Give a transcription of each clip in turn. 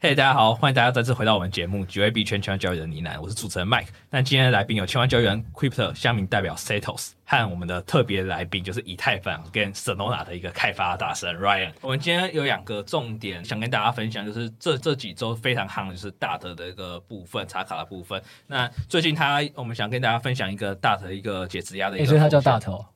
嘿，hey, 大家好，欢迎大家再次回到我们节目《几位币圈千万交易员的呢喃》，我是主持人 Mike。那今天的来宾有千万交易员 Crypto 乡民代表 Setos 和我们的特别来宾就是以太坊跟 Solana 的一个开发大神 Ryan。我们今天有两个重点想跟大家分享，就是这这几周非常夯的就是大德的一个部分，查卡的部分。那最近他，我们想跟大家分享一个大德一个解质押的一个、欸，所以他叫大头，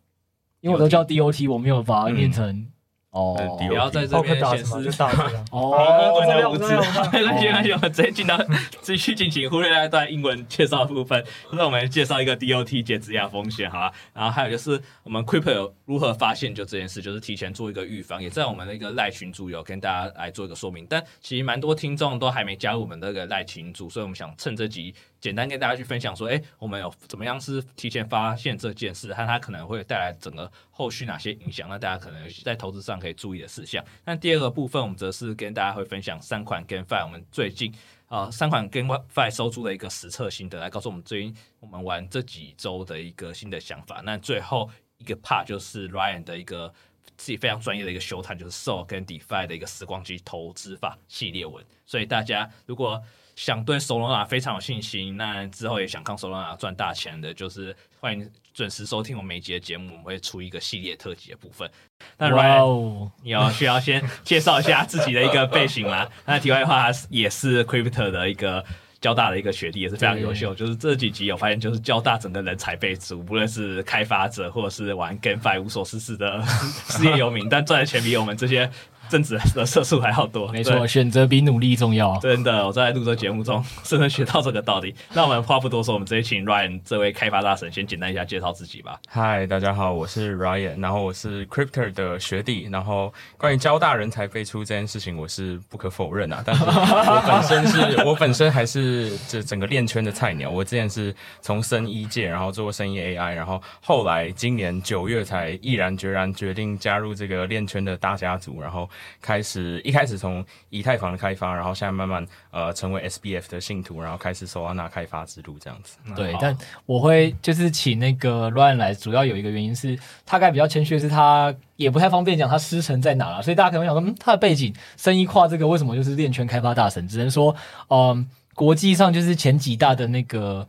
因为我都叫 DOT，我没有把它念成、嗯。哦，不要在这边显示 哦，英文的无知，没关系，没关系，我们直接进到 继续进行忽略那一段英文介绍部分。那我们介绍一个 DOT 解质押风险，好吧？然后还有就是我们 Quipper 如何发现就这件事，就是提前做一个预防，也在我们的一个赖群组有跟大家来做一个说明。但其实蛮多听众都还没加入我们这个赖群组，所以我们想趁这集。简单跟大家去分享说，哎，我们有怎么样是提前发现这件事，和它可能会带来整个后续哪些影响？那大家可能在投资上可以注意的事项。那第二个部分，我们则是跟大家会分享三款 GameFi，我们最近啊、三款 GameFi 收租的一个实测心得，来告诉我们最近我们玩这几周的一个新的想法。那最后一个 part 就是 Ryan 的一个自己非常专业的一个修谈，就是 SOL 跟 DeFi 的一个时光机投资法系列文。所以大家如果想对 Solana 非常有信心，那之后也想看 Solana 赚大钱的，就是欢迎准时收听我们每一集的节目，我们会出一个系列特辑的部分。那 Ryan，、wow. 你要需要先介绍一下自己的一个背景吗？那题外话，他也是 Crypto 的一个交大的一个学弟，也是非常优秀。就是这几集有发现，就是交大整个人才辈出，不论是开发者或者是玩 GameFi 无所事事的 事业游民，但赚的钱比我们这些。甚至的色素还要多，没错，选择比努力重要。真的，我在录这节目中 真的学到这个道理。那我们话不多说，我们直接请 Ryan 这位开发大神先简单一下介绍自己吧。嗨，大家好，我是 Ryan，然后我是 Crypto 的学弟。然后关于交大人才辈出这件事情，我是不可否认啊。但是 我本身是我本身还是这整个链圈的菜鸟。我之前是从生医界，然后做过生医 AI，然后后来今年九月才毅然决然决定加入这个链圈的大家族，然后。开始一开始从以太坊的开发，然后现在慢慢呃成为 SBF 的信徒，然后开始 Solana 开发之路这样子。对，但我会就是请那个 Ryan 来，主要有一个原因是他该比较谦虚的是他也不太方便讲他师承在哪了，所以大家可能想说，嗯，他的背景生意跨这个为什么就是链圈开发大神？只能说，嗯、呃，国际上就是前几大的那个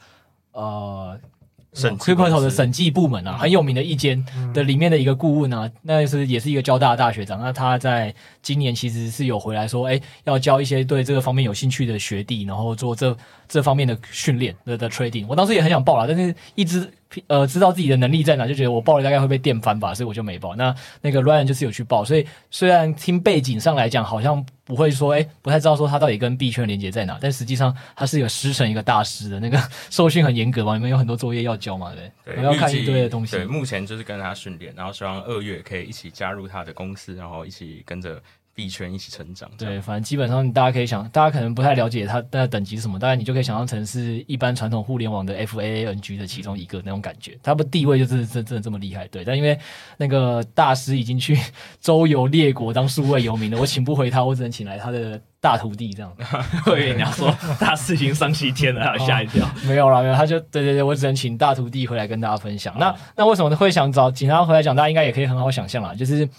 呃。审 Crypto 的审计部门啊，很有名的一间的里面的一个顾问啊，那是也是一个交大的大学长。那他在今年其实是有回来说，哎，要教一些对这个方面有兴趣的学弟，然后做这这方面的训练的的 trading。我当时也很想报了，但是一直。呃，知道自己的能力在哪，就觉得我报了大概会被电翻吧，所以我就没报。那那个 Ryan 就是有去报，所以虽然听背景上来讲，好像不会说，哎，不太知道说他到底跟币圈连接在哪，但实际上他是有师承一个大师的，那个 受训很严格嘛，你们有很多作业要交嘛，对不对？对，要看一堆的东西。对，目前就是跟他训练，然后希望二月可以一起加入他的公司，然后一起跟着。币圈一起成长，对，反正基本上大家可以想，大家可能不太了解它的等级是什么，大概你就可以想象成是一般传统互联网的 FAANG 的其中一个那种感觉，它的地位就是真真的这么厉害，对。但因为那个大师已经去周游列国当数位游民了，我请不回他，我只能请来他的大徒弟这样。我以为你要说大师已经上西天了，吓一跳。没有啦，没有，他就对对对，我只能请大徒弟回来跟大家分享。那那为什么会想找请他回来讲？大家应该也可以很好想象啦，就是。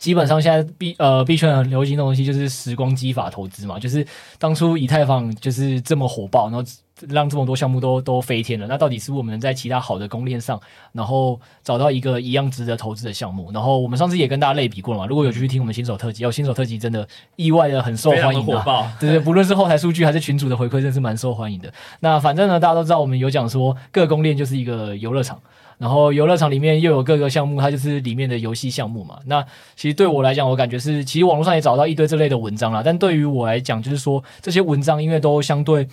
基本上现在币呃币圈很流行的东西就是时光机法投资嘛，就是当初以太坊就是这么火爆，然后让这么多项目都都飞天了。那到底是我们能在其他好的公链上，然后找到一个一样值得投资的项目？然后我们上次也跟大家类比过了嘛。如果有去听我们新手特辑，哦，新手特辑真的意外的很受欢迎的，火爆。对对，不论是后台数据还是群主的回馈，真是蛮受欢迎的。那反正呢，大家都知道我们有讲说各公链就是一个游乐场。然后游乐场里面又有各个项目，它就是里面的游戏项目嘛。那其实对我来讲，我感觉是，其实网络上也找到一堆这类的文章啦。但对于我来讲，就是说这些文章因为都相对，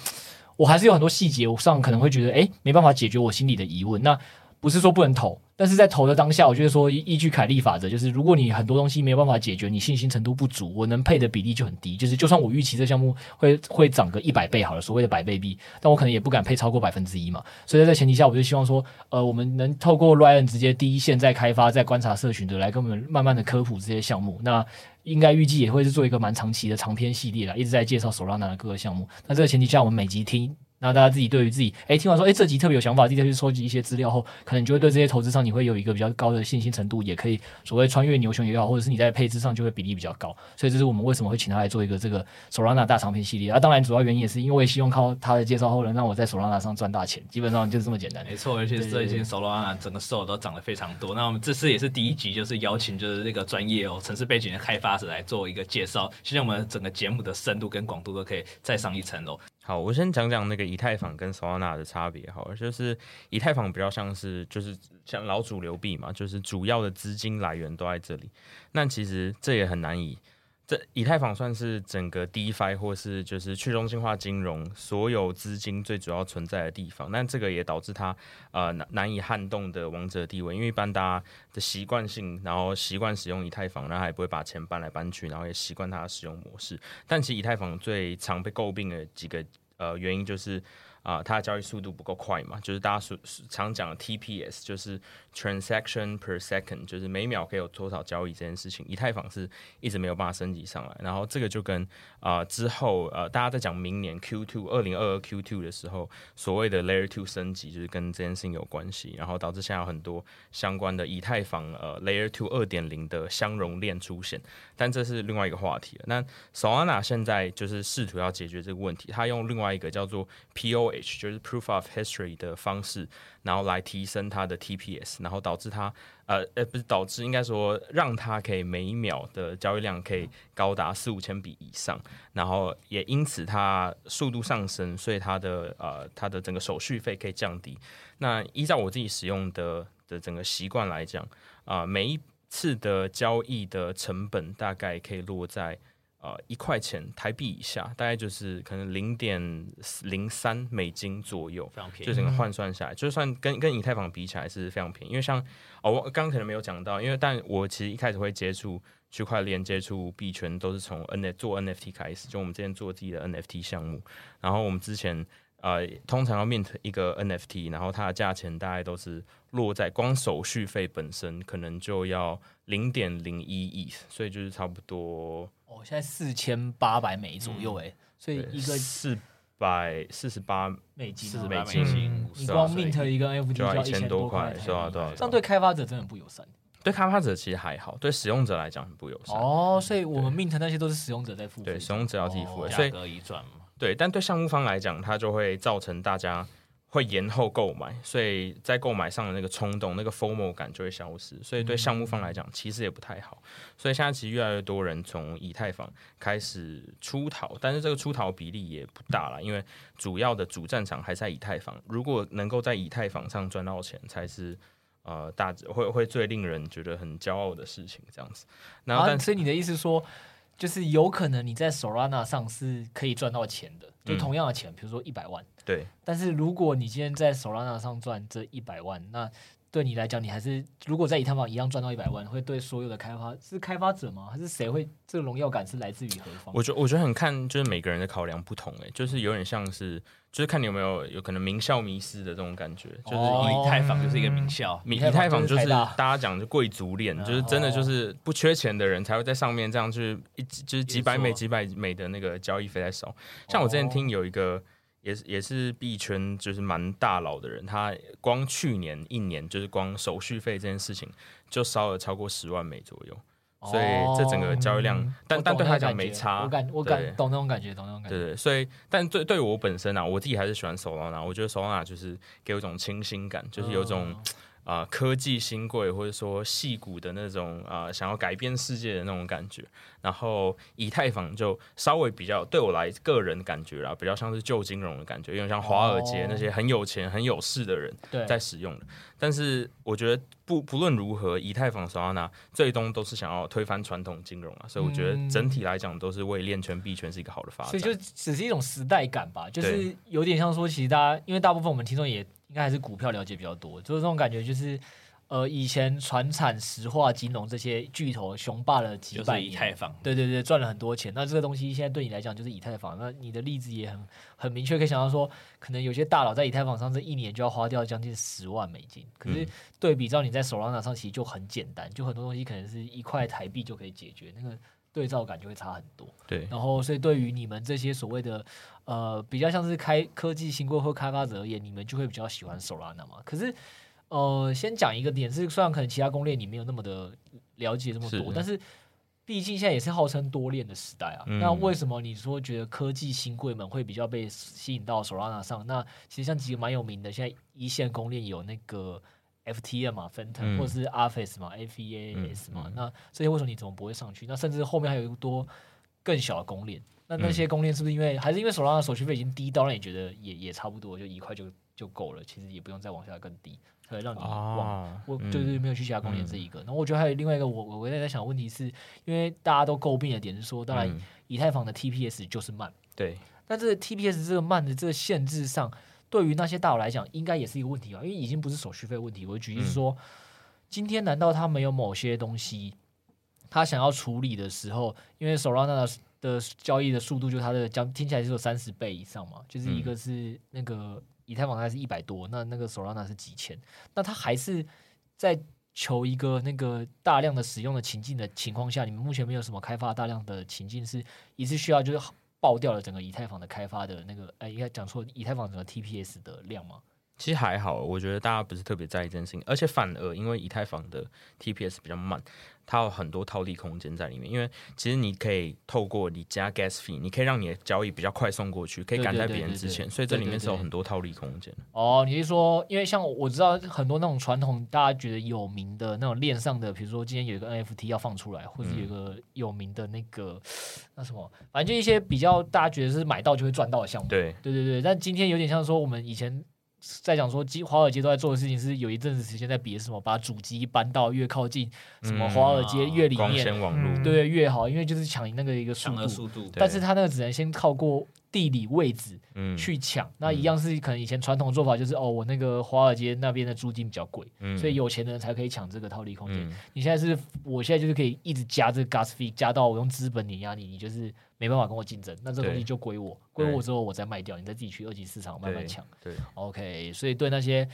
我还是有很多细节上可能会觉得，诶，没办法解决我心里的疑问。那不是说不能投。但是在投的当下，我觉得说依依据凯利法则，就是如果你很多东西没有办法解决，你信心程度不足，我能配的比例就很低。就是就算我预期这项目会会涨个一百倍好了，所谓的百倍币，但我可能也不敢配超过百分之一嘛。所以在前提下，我就希望说，呃，我们能透过 Ryan 直接第一线在开发、在观察社群的来跟我们慢慢的科普这些项目。那应该预计也会是做一个蛮长期的长篇系列啦，一直在介绍手拉拉的各个项目。那这个前提下，我们每集听那大家自己对于自己，哎，听完说，哎，这集特别有想法，自己再去收集一些资料后，可能就会对这些投资上你会有一个比较高的信心程度，也可以所谓穿越牛熊也好，或者是你在配置上就会比例比较高。所以这是我们为什么会请他来做一个这个 Solana 大长篇系列。啊，当然主要原因也是因为希望靠他的介绍后能让我在 Solana 上赚大钱，基本上就是这么简单。没错，而且最近 Solana 整个 SOL 都涨得非常多。那我们这次也是第一集，就是邀请就是那个专业哦，城市背景的开发者来做一个介绍，希望我们整个节目的深度跟广度都可以再上一层楼。好，我先讲讲那个以太坊跟 Solana 的差别。好，就是以太坊比较像是就是像老主流币嘛，就是主要的资金来源都在这里。那其实这也很难以。这以太坊算是整个 DeFi 或是就是去中心化金融所有资金最主要存在的地方，但这个也导致它呃难难以撼动的王者地位，因为一般大家的习惯性，然后习惯使用以太坊，然后也不会把钱搬来搬去，然后也习惯它的使用模式。但其实以太坊最常被诟病的几个呃原因就是。啊，它的交易速度不够快嘛，就是大家所常讲的 TPS，就是 transaction per second，就是每秒可以有多少交易这件事情，以太坊是一直没有办法升级上来。然后这个就跟啊、之后呃大家在讲明年 Q2 二零二二 Q2 的时候，所谓的 Layer Two 升级，就是跟这件事情有关系，然后导致现在有很多相关的以太坊呃 Layer Two 二点零的相容链出现。但这是另外一个话题了。那 Solana 现在就是试图要解决这个问题，它用另外一个叫做 PO 就是 proof of history 的方式，然后来提升它的 TPS，然后导致它呃呃不是导致，应该说让它可以每一秒的交易量可以高达四五千笔以上，然后也因此它速度上升，所以它的呃它的整个手续费可以降低。那依照我自己使用的的整个习惯来讲，啊、每一次的交易的成本大概可以落在。呃，一块钱台币以下，大概就是可能零点零三美金左右，非常便宜。就整个换算下来，就算跟跟以太坊比起来是非常便宜。因为像哦，我刚刚可能没有讲到，因为但我其实一开始会接触区块链、接触币圈，都是从 N 做 NFT 开始。就我们之前做自己的 NFT 项目，然后我们之前呃，通常要 mint 一个 NFT，然后它的价钱大概都是落在光手续费本身，可能就要零点零一 ETH，所以就是差不多。哦，现在四千八百美左右哎，所以一个四百四十八美金，四十美金，你光 mint 一个 NFT 就要一千多块，是吧？对，这样对开发者真的不友善。对开发者其实还好，对使用者来讲很不友善。哦，所以我们 mint 那些都是使用者在付费，对，使用者要自己付费，价格一转嘛。对，但对项目方来讲，它就会造成大家。会延后购买，所以在购买上的那个冲动、那个 FOMO 感就会消失，所以对项目方来讲其实也不太好。所以现在其实越来越多人从以太坊开始出逃，但是这个出逃比例也不大了，因为主要的主战场还在以太坊。如果能够在以太坊上赚到钱，才是呃大会会最令人觉得很骄傲的事情。这样子，然后但、啊、所以你的意思说，就是有可能你在 Solana 上是可以赚到钱的，就同样的钱，比、嗯、如说一百万。对，但是如果你今天在 Solana 上赚这一百万，那对你来讲，你还是如果在以太坊一样赚到一百万，会对所有的开发是开发者吗？还是谁会这个荣耀感是来自于何方？我觉得我觉得很看就是每个人的考量不同诶，就是有点像是就是看你有没有有可能名校迷失的这种感觉，就是以太坊就是一个名校，以太坊就是大家讲的贵族链，就是真的就是不缺钱的人才会在上面这样去一就是几百美几百美的那个交易费在烧。像我之前听有一个。也是也是币圈就是蛮大佬的人，他光去年一年就是光手续费这件事情就烧了超过十万美左右，哦、所以这整个交易量，嗯、但但对他讲没差，我感我感懂那种感觉，懂那种感觉。对对，所以但对对我本身啊，我自己还是喜欢 Solana，我觉得 Solana 就是给我一种清新感，就是有种。嗯啊、呃，科技新贵或者说戏骨的那种啊、呃，想要改变世界的那种感觉。然后以太坊就稍微比较对我来个人感觉啦，比较像是旧金融的感觉，有点像华尔街那些很有钱、很有势的人在使用的。哦、但是我觉得不不论如何，以太坊、Solana 最终都是想要推翻传统金融啊，所以我觉得整体来讲都是为链圈币圈是一个好的发展。所以就只是一种时代感吧，就是有点像说，其实大家因为大部分我们听众也。应该还是股票了解比较多，就是这种感觉，就是呃，以前传产、石化、金融这些巨头雄霸了几百年，以太坊，对对对，赚了很多钱。那这个东西现在对你来讲就是以太坊，那你的例子也很很明确，可以想到说，可能有些大佬在以太坊上这一年就要花掉将近十万美金，可是对比照你在 Solana 上其实就很简单，就很多东西可能是一块台币就可以解决那个。对照感就会差很多。对，然后所以对于你们这些所谓的呃比较像是开科技新贵或开发者而言，你们就会比较喜欢 Solana 嘛。可是呃，先讲一个点是，虽然可能其他公链你没有那么的了解这么多，是但是毕竟现在也是号称多链的时代啊。嗯、那为什么你说觉得科技新贵们会比较被吸引到 Solana 上？那其实像几个蛮有名的，现在一线公链有那个。FTM 嘛，Phantom、嗯、或者是 Aves 嘛，FEAS 嘛，那这些为什么你怎么不会上去？那甚至后面还有一个多更小的公链，那那些公链是不是因为、嗯、还是因为 Solana 的手续费已经低到让你觉得也也差不多，就一块就就够了？其实也不用再往下更低，可以让你往、啊、我就是没有去其他公链这一个。然后、嗯、我觉得还有另外一个我我我在在想的问题是，因为大家都诟病的点是说，当然以太坊的 TPS 就是慢，对，但这个 TPS 这个慢的这个限制上。对于那些大佬来讲，应该也是一个问题啊，因为已经不是手续费问题。我举例是说，嗯、今天难道他没有某些东西，他想要处理的时候，因为 Solana 的交易的速度，就它的讲听起来是有三十倍以上嘛，就是一个是那个以太坊它是一百多，那那个 Solana 是几千，那他还是在求一个那个大量的使用的情境的情况下，你们目前没有什么开发大量的情境是一次需要就是。爆掉了整个以太坊的开发的那个，哎，应该讲错，以太坊整个 TPS 的量吗？其实还好，我觉得大家不是特别在意这件事情，而且反而因为以太坊的 TPS 比较慢，它有很多套利空间在里面。因为其实你可以透过你加 Gas Fee，你可以让你的交易比较快送过去，可以赶在别人之前，所以这里面是有很多套利空间。哦，你是说，因为像我知道很多那种传统大家觉得有名的那种链上的，比如说今天有一个 NFT 要放出来，或者有一个有名的那个、嗯、那什么，反正就一些比较大家觉得是买到就会赚到的项目。对对对对，但今天有点像说我们以前。在讲说，基华尔街都在做的事情是有一阵子时间在比什么，把主机搬到越靠近什么华尔街越里面，嗯、对越好，因为就是抢那个一个速度，速度但是他那个只能先靠过。地理位置去抢，嗯、那一样是可能以前传统做法就是、嗯、哦，我那个华尔街那边的租金比较贵，嗯、所以有钱的人才可以抢这个套利空间。嗯、你现在是，我现在就是可以一直加这个 gas fee，加到我用资本碾压你，你就是没办法跟我竞争，那这个东西就归我，归我之后我再卖掉，你再自己去二级市场慢慢抢。对，对，OK，所以对那些。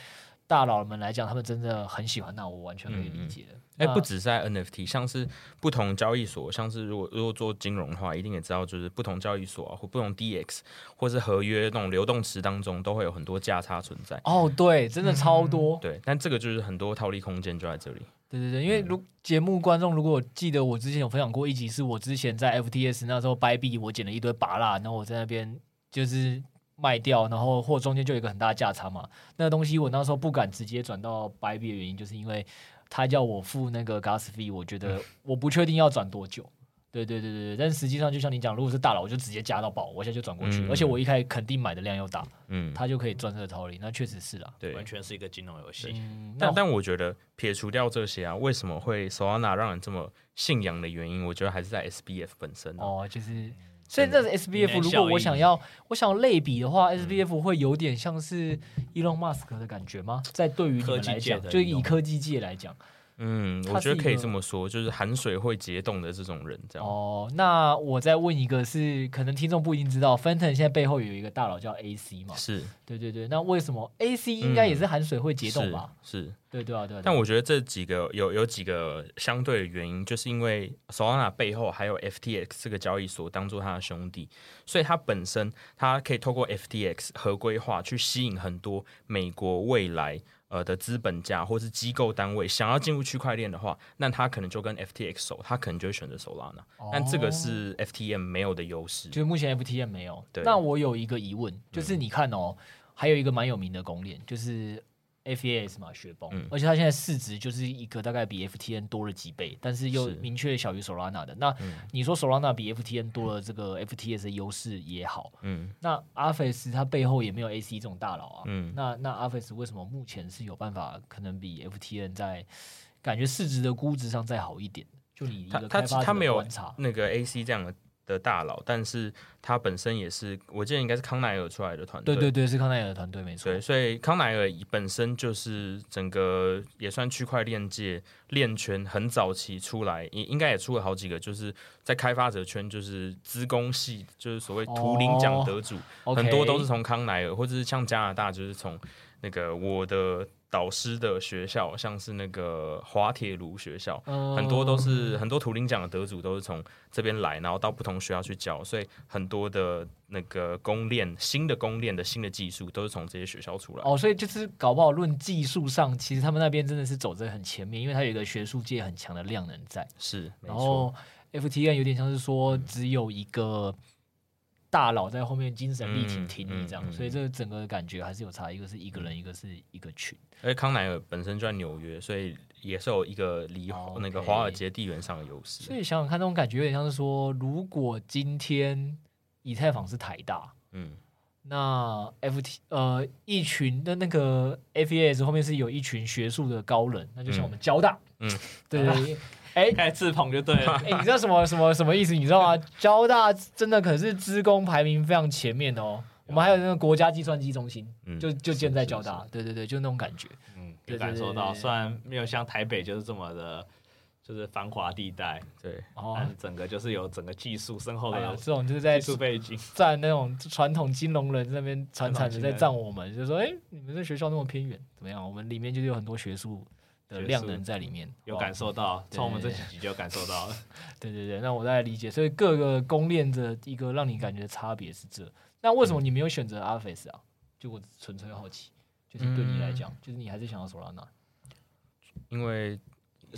大佬们来讲，他们真的很喜欢，那我完全可以理解的。哎、嗯欸，不只是在 NFT，像是不同交易所，像是如果如果做金融的话，一定也知道，就是不同交易所啊，或不同 DX，或是合约那种流动池当中，都会有很多价差存在。哦，对，真的超多。嗯、对，但这个就是很多套利空间就在这里。对对对，因为如节目观众如果记得，我之前有分享过一集，是我之前在 FTS 那时候掰币，我捡了一堆芭乐，然后我在那边就是。卖掉，然后或中间就有一个很大的价差嘛。那个东西我那时候不敢直接转到 Bybit 的原因，就是因为他叫我付那个 Gas Fee，我觉得我不确定要转多久。对对对对对，但是实际上就像你讲，如果是大佬，我就直接加到爆，我现在就转过去，嗯、而且我一开始肯定买的量又大，嗯，他就可以赚这个套利。那确实是啦，对，完全是一个金融游戏。嗯、但但我觉得撇除掉这些啊，为什么会 Solana 让人这么信仰的原因，我觉得还是在 SBF 本身哦，就是。所以这是 SBF，如果我想要我想要类比的话，SBF 会有点像是 Elon Musk 的感觉吗？在对于你们来讲，就以科技界来讲。嗯，我觉得可以这么说，就是含水会结冻的这种人，这样。哦，那我再问一个是，是可能听众不一定知道，Fantom 现在背后有一个大佬叫 AC 嘛？是，对对对。那为什么 AC 应该也是含水会结冻吧？嗯、是，对对啊，对。但我觉得这几个有有几个相对的原因，就是因为 Solana 背后还有 FTX 这个交易所当做他的兄弟，所以它本身它可以透过 FTX 合规化去吸引很多美国未来。呃的资本家或是机构单位想要进入区块链的话，那他可能就跟 FTX 熟，他可能就会选择 Solana。哦、但这个是 FTM 没有的优势，就是目前 FTM 没有。对。那我有一个疑问，就是你看哦，嗯、还有一个蛮有名的公链，就是。FAS 嘛，雪崩，嗯、而且它现在市值就是一个大概比 FTN 多了几倍，但是又明确小于 Solana 的。那你说 Solana 比 FTN 多了这个 FTS 的优势也好，嗯，那 Aves 它背后也没有 AC 这种大佬啊，嗯，那那 Aves 为什么目前是有办法可能比 FTN 在感觉市值的估值上再好一点？就你一个他没有那个 AC 这样的。的大佬，但是他本身也是，我记得应该是康奈尔出来的团队。对对对，是康奈尔的团队，没错。对，所以康奈尔本身就是整个也算区块链界链圈很早期出来，应应该也出了好几个，就是在开发者圈就是资工系，就是所谓图灵奖得主，哦、很多都是从康奈尔，或者是像加拿大，就是从那个我的。导师的学校，像是那个滑铁卢学校，嗯、很多都是很多图灵奖的得主都是从这边来，然后到不同学校去教，所以很多的那个公链新的公链的新的技术都是从这些学校出来。哦，所以就是搞不好论技术上，其实他们那边真的是走在很前面，因为它有一个学术界很强的量能在。是，然后 FTN 有点像是说只有一个。大佬在后面精神力挺挺你这样，嗯嗯嗯、所以这个整个感觉还是有差。一个是一个人，一个是一个群。而且康奈尔本身就在纽约，所以也是有一个离那个华尔街地缘上的优势。所以想想看，这种感觉有点像是说，如果今天以太坊是台大，嗯，那 FT 呃一群的那个 FES 后面是有一群学术的高人，那就像我们交大，嗯，嗯对，哎，开自捧就对了。哎，你知道什么什么什么意思？你知道吗？交大真的可是资工排名非常前面的哦。我们还有那个国家计算机中心，嗯、就就建在交大。对对对，就那种感觉。嗯，有感受到，虽然没有像台北就是这么的，就是繁华地带。对，但是整个就是有整个技术深厚的、哎。这种就是在技术背景，在那种传统金融人那边传产的在占我们，就说，哎，你们这学校那么偏远，怎么样？我们里面就是有很多学术。的量能在里面有感受到，从我们这几集就有感受到了。对对对，那我大概理解，所以各个公链的一个让你感觉的差别是这。那为什么你没有选择阿菲斯啊？就我纯粹好奇，就是对你来讲，嗯、就是你还是想要索拉纳，因为。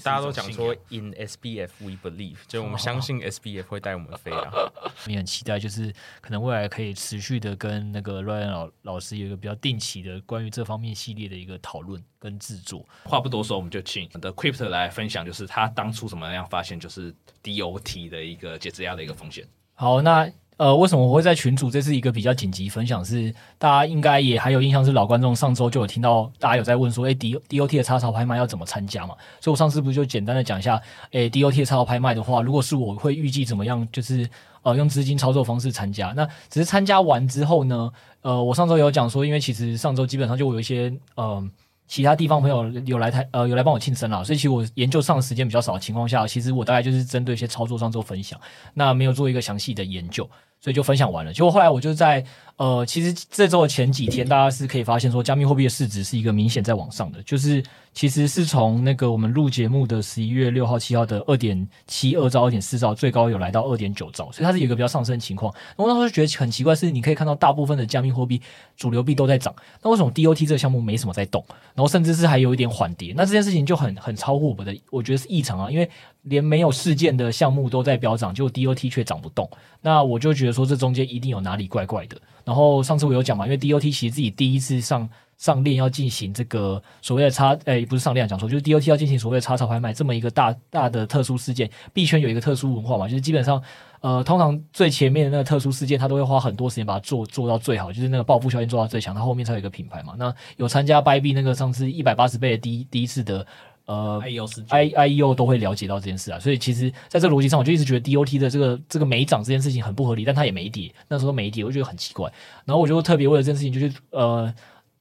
大家都讲说，In SBF we believe，就我们相信 SBF 会带我们飞啊。你很期待，就是可能未来可以持续的跟那个 Ryan 老老师有一个比较定期的关于这方面系列的一个讨论跟制作。话不多说，我们就请 The Cryptor 来分享，就是他当初怎么样发现，就是 DOT 的一个解质押的一个风险。好，那。呃，为什么我会在群组？这是一个比较紧急分享，是大家应该也还有印象，是老观众上周就有听到大家有在问说，哎，D D O T 的插槽拍卖要怎么参加嘛？所以我上次不是就简单的讲一下，哎，D O T 的插槽拍卖的话，如果是我会预计怎么样，就是呃用资金操作方式参加。那只是参加完之后呢，呃，我上周有讲说，因为其实上周基本上就有一些呃。其他地方朋友有来台呃有来帮我庆生啦，所以其实我研究上的时间比较少的情况下，其实我大概就是针对一些操作上做分享，那没有做一个详细的研究，所以就分享完了。结果后来我就在呃，其实这周的前几天，大家是可以发现说，加密货币的市值是一个明显在往上的，就是。其实是从那个我们录节目的十一月六号、七号的二点七二兆、二点四兆，最高有来到二点九兆，所以它是有一个比较上升的情况。我那时候就觉得很奇怪，是你可以看到大部分的加密货币主流币都在涨，那为什么 DOT 这个项目没什么在动？然后甚至是还有一点缓跌，那这件事情就很很超乎我们的，我觉得是异常啊，因为连没有事件的项目都在飙涨，结果 DOT 却涨不动，那我就觉得说这中间一定有哪里怪怪的。然后上次我有讲嘛，因为 DOT 其实自己第一次上。上链要进行这个所谓的插，诶，不是上链讲错，就是 DOT 要进行所谓的插槽拍卖这么一个大大的特殊事件。币圈有一个特殊文化嘛，就是基本上，呃，通常最前面的那个特殊事件，它都会花很多时间把它做做到最好，就是那个报复效应做到最强，它后面才有一个品牌嘛。那有参加 bib 那个上次一百八十倍的第一第一次的呃 I I E O 都会了解到这件事啊。所以其实在这个逻辑上，我就一直觉得 DOT 的这个这个没涨这件事情很不合理，但它也没跌，那时候没跌，我就觉得很奇怪。然后我就特别为了这件事情，就是呃。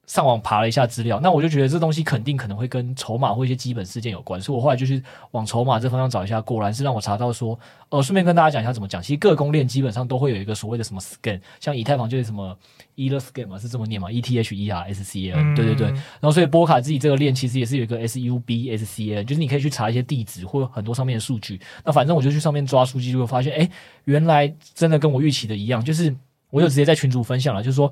上网爬了一下资料，那我就觉得这东西肯定可能会跟筹码或一些基本事件有关，所以我后来就去往筹码这方向找一下，果然是让我查到说，呃，顺便跟大家讲一下怎么讲。其实各公链基本上都会有一个所谓的什么 scan，像以太坊就是什么 ETHscan 嘛，是这么念嘛，E T H E R S C N，、嗯、对对对。然后所以波卡自己这个链其实也是有一个 S U B S C N，就是你可以去查一些地址或很多上面的数据。那反正我就去上面抓数据，就会发现，哎，原来真的跟我预期的一样，就是我就直接在群组分享了，就是说。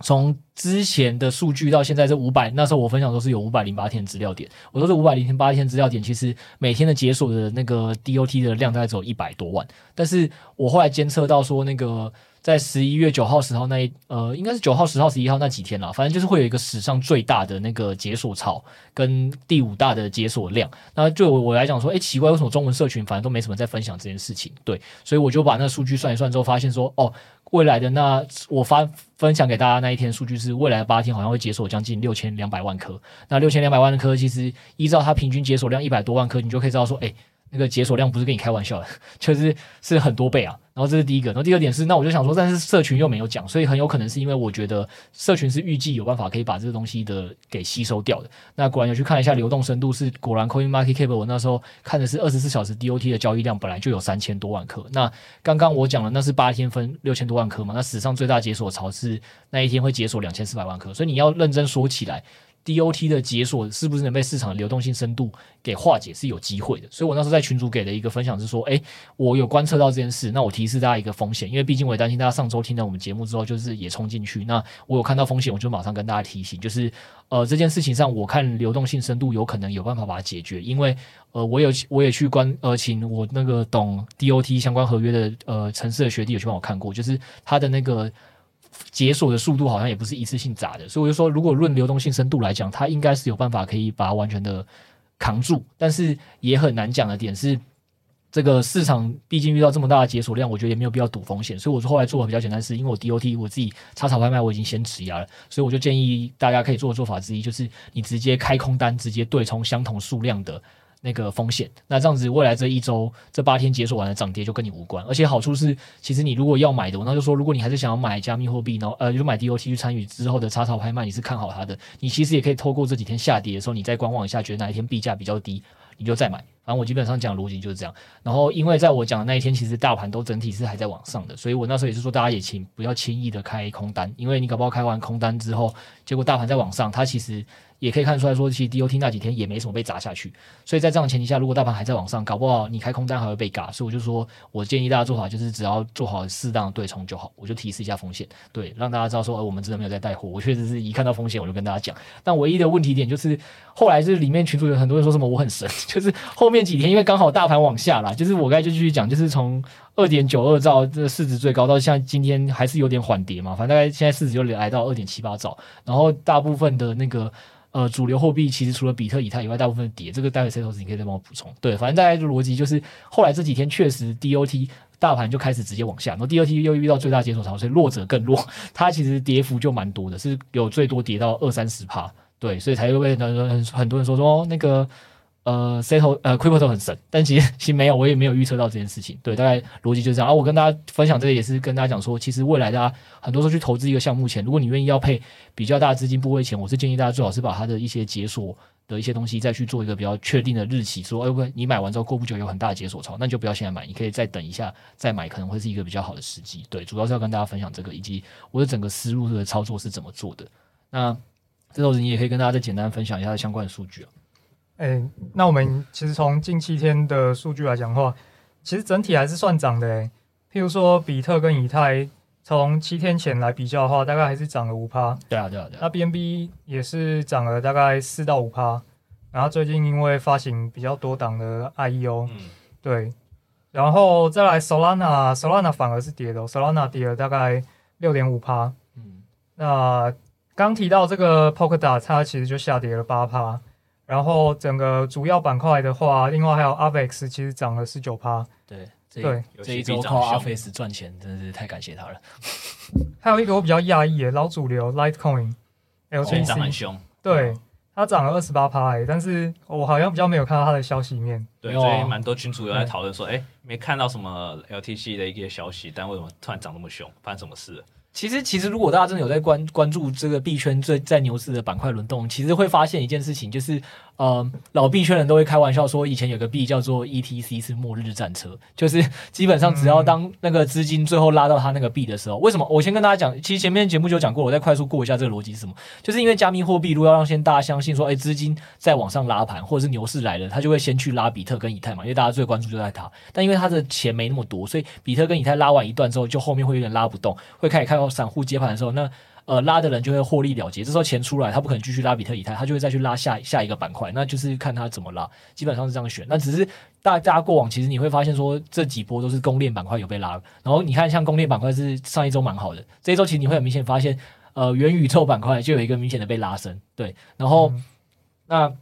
从之前的数据到现在这五百，那时候我分享都是有五百零八天资料点。我说这五百零八天资料点，其实每天的解锁的那个 DOT 的量大概只有一百多万。但是我后来监测到说，那个在十一月九号、十号那一呃，应该是九号、十号、十一号那几天啦，反正就是会有一个史上最大的那个解锁潮跟第五大的解锁量。那对我我来讲说，哎，奇怪，为什么中文社群反正都没什么在分享这件事情？对，所以我就把那个数据算一算之后，发现说，哦。未来的那我发分享给大家那一天数据是未来的八天好像会解锁将近六千两百万颗，那六千两百万颗其实依照它平均解锁量一百多万颗，你就可以知道说，哎。那个解锁量不是跟你开玩笑的，就是是很多倍啊。然后这是第一个，然后第二点是，那我就想说，但是社群又没有讲，所以很有可能是因为我觉得社群是预计有办法可以把这个东西的给吸收掉的。那果然有去看一下流动深度，是果然 Coin Market Cap 我那时候看的是二十四小时 DOT 的交易量本来就有三千多万颗。那刚刚我讲了，那是八天分六千多万颗嘛？那史上最大解锁潮是那一天会解锁两千四百万颗，所以你要认真说起来。DOT 的解锁是不是能被市场流动性深度给化解是有机会的。所以我那时候在群组给的一个分享是说，哎，我有观测到这件事，那我提示大家一个风险，因为毕竟我也担心大家上周听了我们节目之后，就是也冲进去，那我有看到风险，我就马上跟大家提醒，就是呃这件事情上，我看流动性深度有可能有办法把它解决，因为呃我有我也去关呃请我那个懂 DOT 相关合约的呃城市的学弟有去帮我看过，就是他的那个。解锁的速度好像也不是一次性砸的，所以我就说，如果论流动性深度来讲，它应该是有办法可以把它完全的扛住，但是也很难讲的点是，这个市场毕竟遇到这么大的解锁量，我觉得也没有必要赌风险，所以我说后来做的比较简单，是因为我 DOT 我自己插槽拍卖我已经先质押了，所以我就建议大家可以做的做法之一，就是你直接开空单，直接对冲相同数量的。那个风险，那这样子未来这一周这八天解锁完的涨跌就跟你无关，而且好处是，其实你如果要买的，那就说如果你还是想要买加密货币，然后呃，就买 DOT 去参与之后的插槽拍卖，你是看好它的，你其实也可以透过这几天下跌的时候，你再观望一下，觉得哪一天币价比较低，你就再买。反正我基本上讲逻辑就是这样。然后因为在我讲的那一天，其实大盘都整体是还在往上的，所以我那时候也是说，大家也请不要轻易的开空单，因为你搞不好开完空单之后，结果大盘在往上，它其实。也可以看出来说，其实 DOT 那几天也没什么被砸下去，所以在这样的前提下，如果大盘还在往上，搞不好你开空单还会被嘎。所以我就说，我建议大家做法就是只要做好适当对冲就好。我就提示一下风险，对，让大家知道说，呃，我们真的没有在带货。我确实是一看到风险我就跟大家讲。但唯一的问题点就是，后来就是里面群主有很多人说什么我很神，就是后面几天因为刚好大盘往下啦，就是我刚才就继续讲，就是从二点九二兆这市值最高到像今天还是有点缓跌嘛，反正大概现在市值就来到二点七八兆，然后大部分的那个。呃，主流货币其实除了比特、以太以外，大部分跌。这个待会儿你可以再帮我补充。对，反正大概就逻辑就是，后来这几天确实 DOT 大盘就开始直接往下，然后 DOT 又遇到最大解锁潮，所以弱者更弱，它其实跌幅就蛮多的，是有最多跌到二三十趴。对，所以才会被很多人很多人说说那个。呃，Setos 呃，Crypto 很神，但其实其实没有，我也没有预测到这件事情。对，大概逻辑就是这样。啊，我跟大家分享这个也是跟大家讲说，其实未来大家很多时候去投资一个项目前，如果你愿意要配比较大的资金部位前，我是建议大家最好是把它的一些解锁的一些东西再去做一个比较确定的日期，说，哎，不，你买完之后过不久有很大的解锁潮，那就不要现在买，你可以再等一下再买，可能会是一个比较好的时机。对，主要是要跟大家分享这个，以及我的整个思路的操作是怎么做的。那这时候你也可以跟大家再简单分享一下相关的数据啊。哎、欸，那我们其实从近七天的数据来讲的话，其实整体还是算涨的。哎，譬如说比特跟以太，从七天前来比较的话，大概还是涨了五趴。对啊，对啊，对啊。那 BNB 也是涨了大概四到五趴。然后最近因为发行比较多档的 IEO，嗯，对。然后再来 Solana，Solana 反而是跌的，Solana 跌了大概六点五趴。嗯，那刚提到这个 Polkadot，它其实就下跌了八趴。然后整个主要板块的话，另外还有 AVEX，其实涨了十九趴。对对，这一周靠 AVEX 赚钱，真的是太感谢他了。还有一个我比较讶异的老主流 Litecoin，LTC 涨很凶，对，它涨了二十八趴，但是我好像比较没有看到它的消息面。对，所以蛮多群主有在讨论说，哎，没看到什么 LTC 的一些消息，但为什么突然涨那么凶？发生什么事了？其实，其实如果大家真的有在关关注这个币圈最在牛市的板块轮动，其实会发现一件事情，就是。呃，老币圈人都会开玩笑说，以前有个币叫做 ETC 是末日战车，就是基本上只要当那个资金最后拉到他那个币的时候，为什么？我先跟大家讲，其实前面节目就讲过，我再快速过一下这个逻辑是什么？就是因为加密货币如果要让先大家相信说，哎，资金在往上拉盘，或者是牛市来了，他就会先去拉比特跟以太嘛，因为大家最关注就在它。但因为他的钱没那么多，所以比特跟以太拉完一段之后，就后面会有点拉不动，会开始看到散户接盘的时候，那。呃，拉的人就会获利了结，这时候钱出来，他不可能继续拉比特以太，他就会再去拉下下一个板块，那就是看他怎么拉，基本上是这样选。那只是大大家过往其实你会发现说，这几波都是公链板块有被拉，然后你看像公链板块是上一周蛮好的，这一周其实你会很明显发现，呃，元宇宙板块就有一个明显的被拉升，对，然后、嗯、那。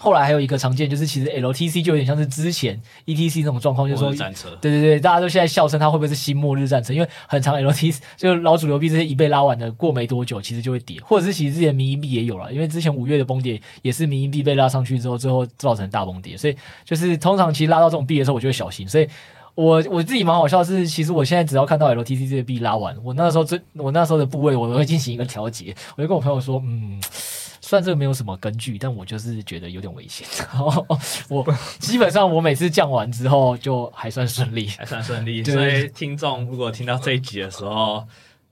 后来还有一个常见，就是其实 LTC 就有点像是之前 ETC 那种状况，就是说，对对对，大家都现在笑称它会不会是新末日战车？因为很长 LTC 就老主流币这些一被拉完的，过没多久其实就会跌，或者是其实之前民营币也有了，因为之前五月的崩跌也是民营币被拉上去之后，最后造成大崩跌，所以就是通常其实拉到这种币的时候，我就会小心。所以我我自己蛮好笑的是，其实我现在只要看到 LTC 这些币拉完，我那时候最我那时候的部位，我都会进行一个调节，我就跟我朋友说，嗯。虽然这个没有什么根据，但我就是觉得有点危险。我基本上我每次降完之后就还算顺利，还算顺利。所以听众如果听到这一集的时候，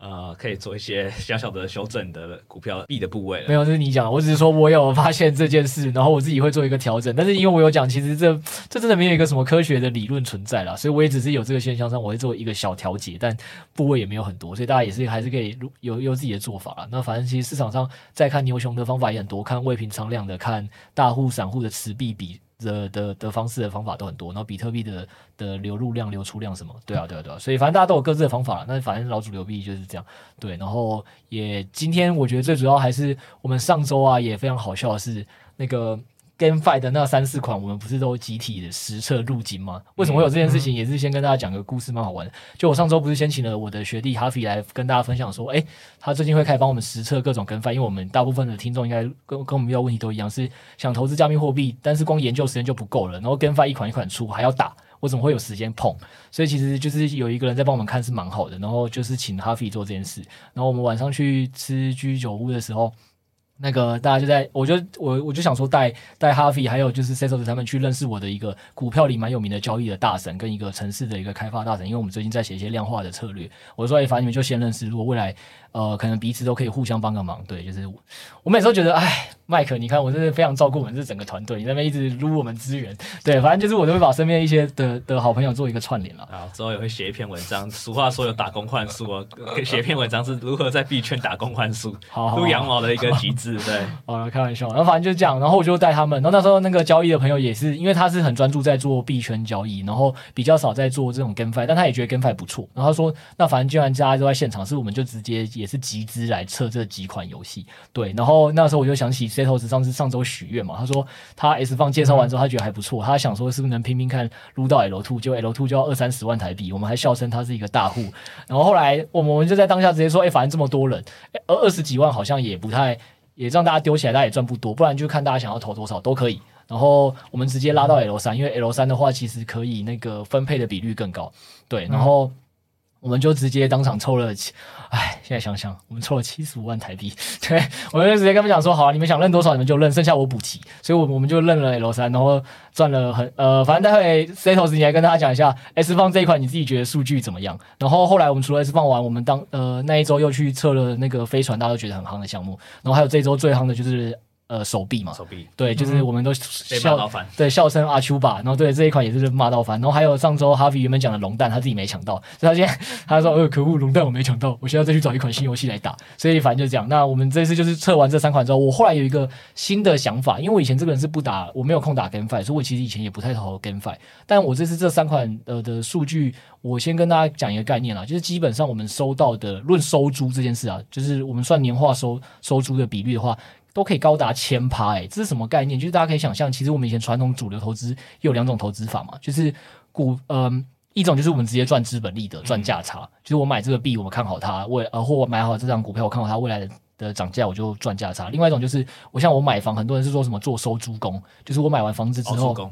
呃，可以做一些小小的修正的股票币的部位。没有，这是你讲，我只是说我有发现这件事，然后我自己会做一个调整。但是因为我有讲，其实这这真的没有一个什么科学的理论存在啦，所以我也只是有这个现象上，我会做一个小调节，但部位也没有很多，所以大家也是还是可以有有自己的做法啦。那反正其实市场上在看牛熊的方法也很多，看未平仓量的，看大户散户的持币比。的的的方式的方法都很多，然后比特币的的流入量、流出量什么，对啊，对啊，对啊，所以反正大家都有各自的方法，那反正老主流币就是这样，对。然后也今天我觉得最主要还是我们上周啊也非常好笑的是那个。GameFi 的那三四款，我们不是都集体的实测入金吗？为什么会有这件事情？也是先跟大家讲个故事，蛮好玩的。就我上周不是先请了我的学弟哈菲来跟大家分享说，诶，他最近会开始帮我们实测各种 GameFi，因为我们大部分的听众应该跟跟我们遇到问题都一样，是想投资加密货币，但是光研究时间就不够了，然后 GameFi 一款一款出还要打，我怎么会有时间碰？所以其实就是有一个人在帮我们看是蛮好的，然后就是请哈菲做这件事。然后我们晚上去吃居酒屋的时候。那个大家就在，我就我我就想说带带哈菲还有就是 Setos 他们去认识我的一个股票里蛮有名的交易的大神，跟一个城市的一个开发大神，因为我们最近在写一些量化的策略，我说哎，反正你们就先认识，如果未来。呃，可能彼此都可以互相帮个忙，对，就是我，我每次都觉得，哎，麦克，你看我真的非常照顾我们这整个团队，你那边一直撸我们资源，对，反正就是我都会把身边一些的的好朋友做一个串联了。啊，之后也会写一篇文章，俗话说有打工换宿哦，写一篇文章是如何在币圈打工换宿，撸羊毛的一个极致，对。好了，开玩笑，然后反正就是这样，然后我就带他们，然后那时候那个交易的朋友也是，因为他是很专注在做币圈交易，然后比较少在做这种 GameFi，但他也觉得 GameFi 不错，然后他说，那反正既然大家都在现场，是我们就直接也是集资来。测这几款游戏，对，然后那时候我就想起 Setos 上次上周许愿嘛，他说他 S 方介绍完之后，他觉得还不错，他想说是不是能拼拼看撸到 L two，就 L two 就要二三十万台币，我们还笑称他是一个大户，然后后来我们我们就在当下直接说，哎，反正这么多人，二二十几万好像也不太，也让大家丢起来，大家也赚不多，不然就看大家想要投多少都可以，然后我们直接拉到 L 三，因为 L 三的话其实可以那个分配的比率更高，对，然后。我们就直接当场抽了，哎，现在想想，我们抽了七十五万台币。对，我们就直接跟他们讲说，好啊，你们想认多少你们就认，剩下我补齐。所以，我我们就认了 L 三，然后赚了很呃，反正待会 Setos 你来跟大家讲一下 S 方这一块，你自己觉得数据怎么样？然后后来我们除了 S 方完，我们当呃那一周又去测了那个飞船，大家都觉得很夯的项目。然后还有这周最夯的就是。呃，手臂嘛，手臂，对，就是我们都笑，嗯、对，笑声阿丘吧，然后对这一款也是骂到烦，然后还有上周哈皮原本讲的龙蛋，他自己没抢到，所以他现在他说，呃，可恶，龙蛋我没抢到，我现在再去找一款新游戏来打，所以反正就这样。那我们这次就是测完这三款之后，我后来有一个新的想法，因为我以前这个人是不打，我没有空打 GameFi，所以我其实以前也不太投 GameFi，但我这次这三款呃的数据，我先跟大家讲一个概念啦，就是基本上我们收到的论收租这件事啊，就是我们算年化收收租的比率的话。都可以高达千趴，哎，这是什么概念？就是大家可以想象，其实我们以前传统主流投资有两种投资法嘛，就是股，嗯、呃，一种就是我们直接赚资本利得，赚价差，嗯、就是我买这个币，我们看好它未，呃，或我买好这张股票，我看好它未来的的涨价，我就赚价差。另外一种就是，我像我买房，很多人是说什么做收租工，就是我买完房子之后。哦，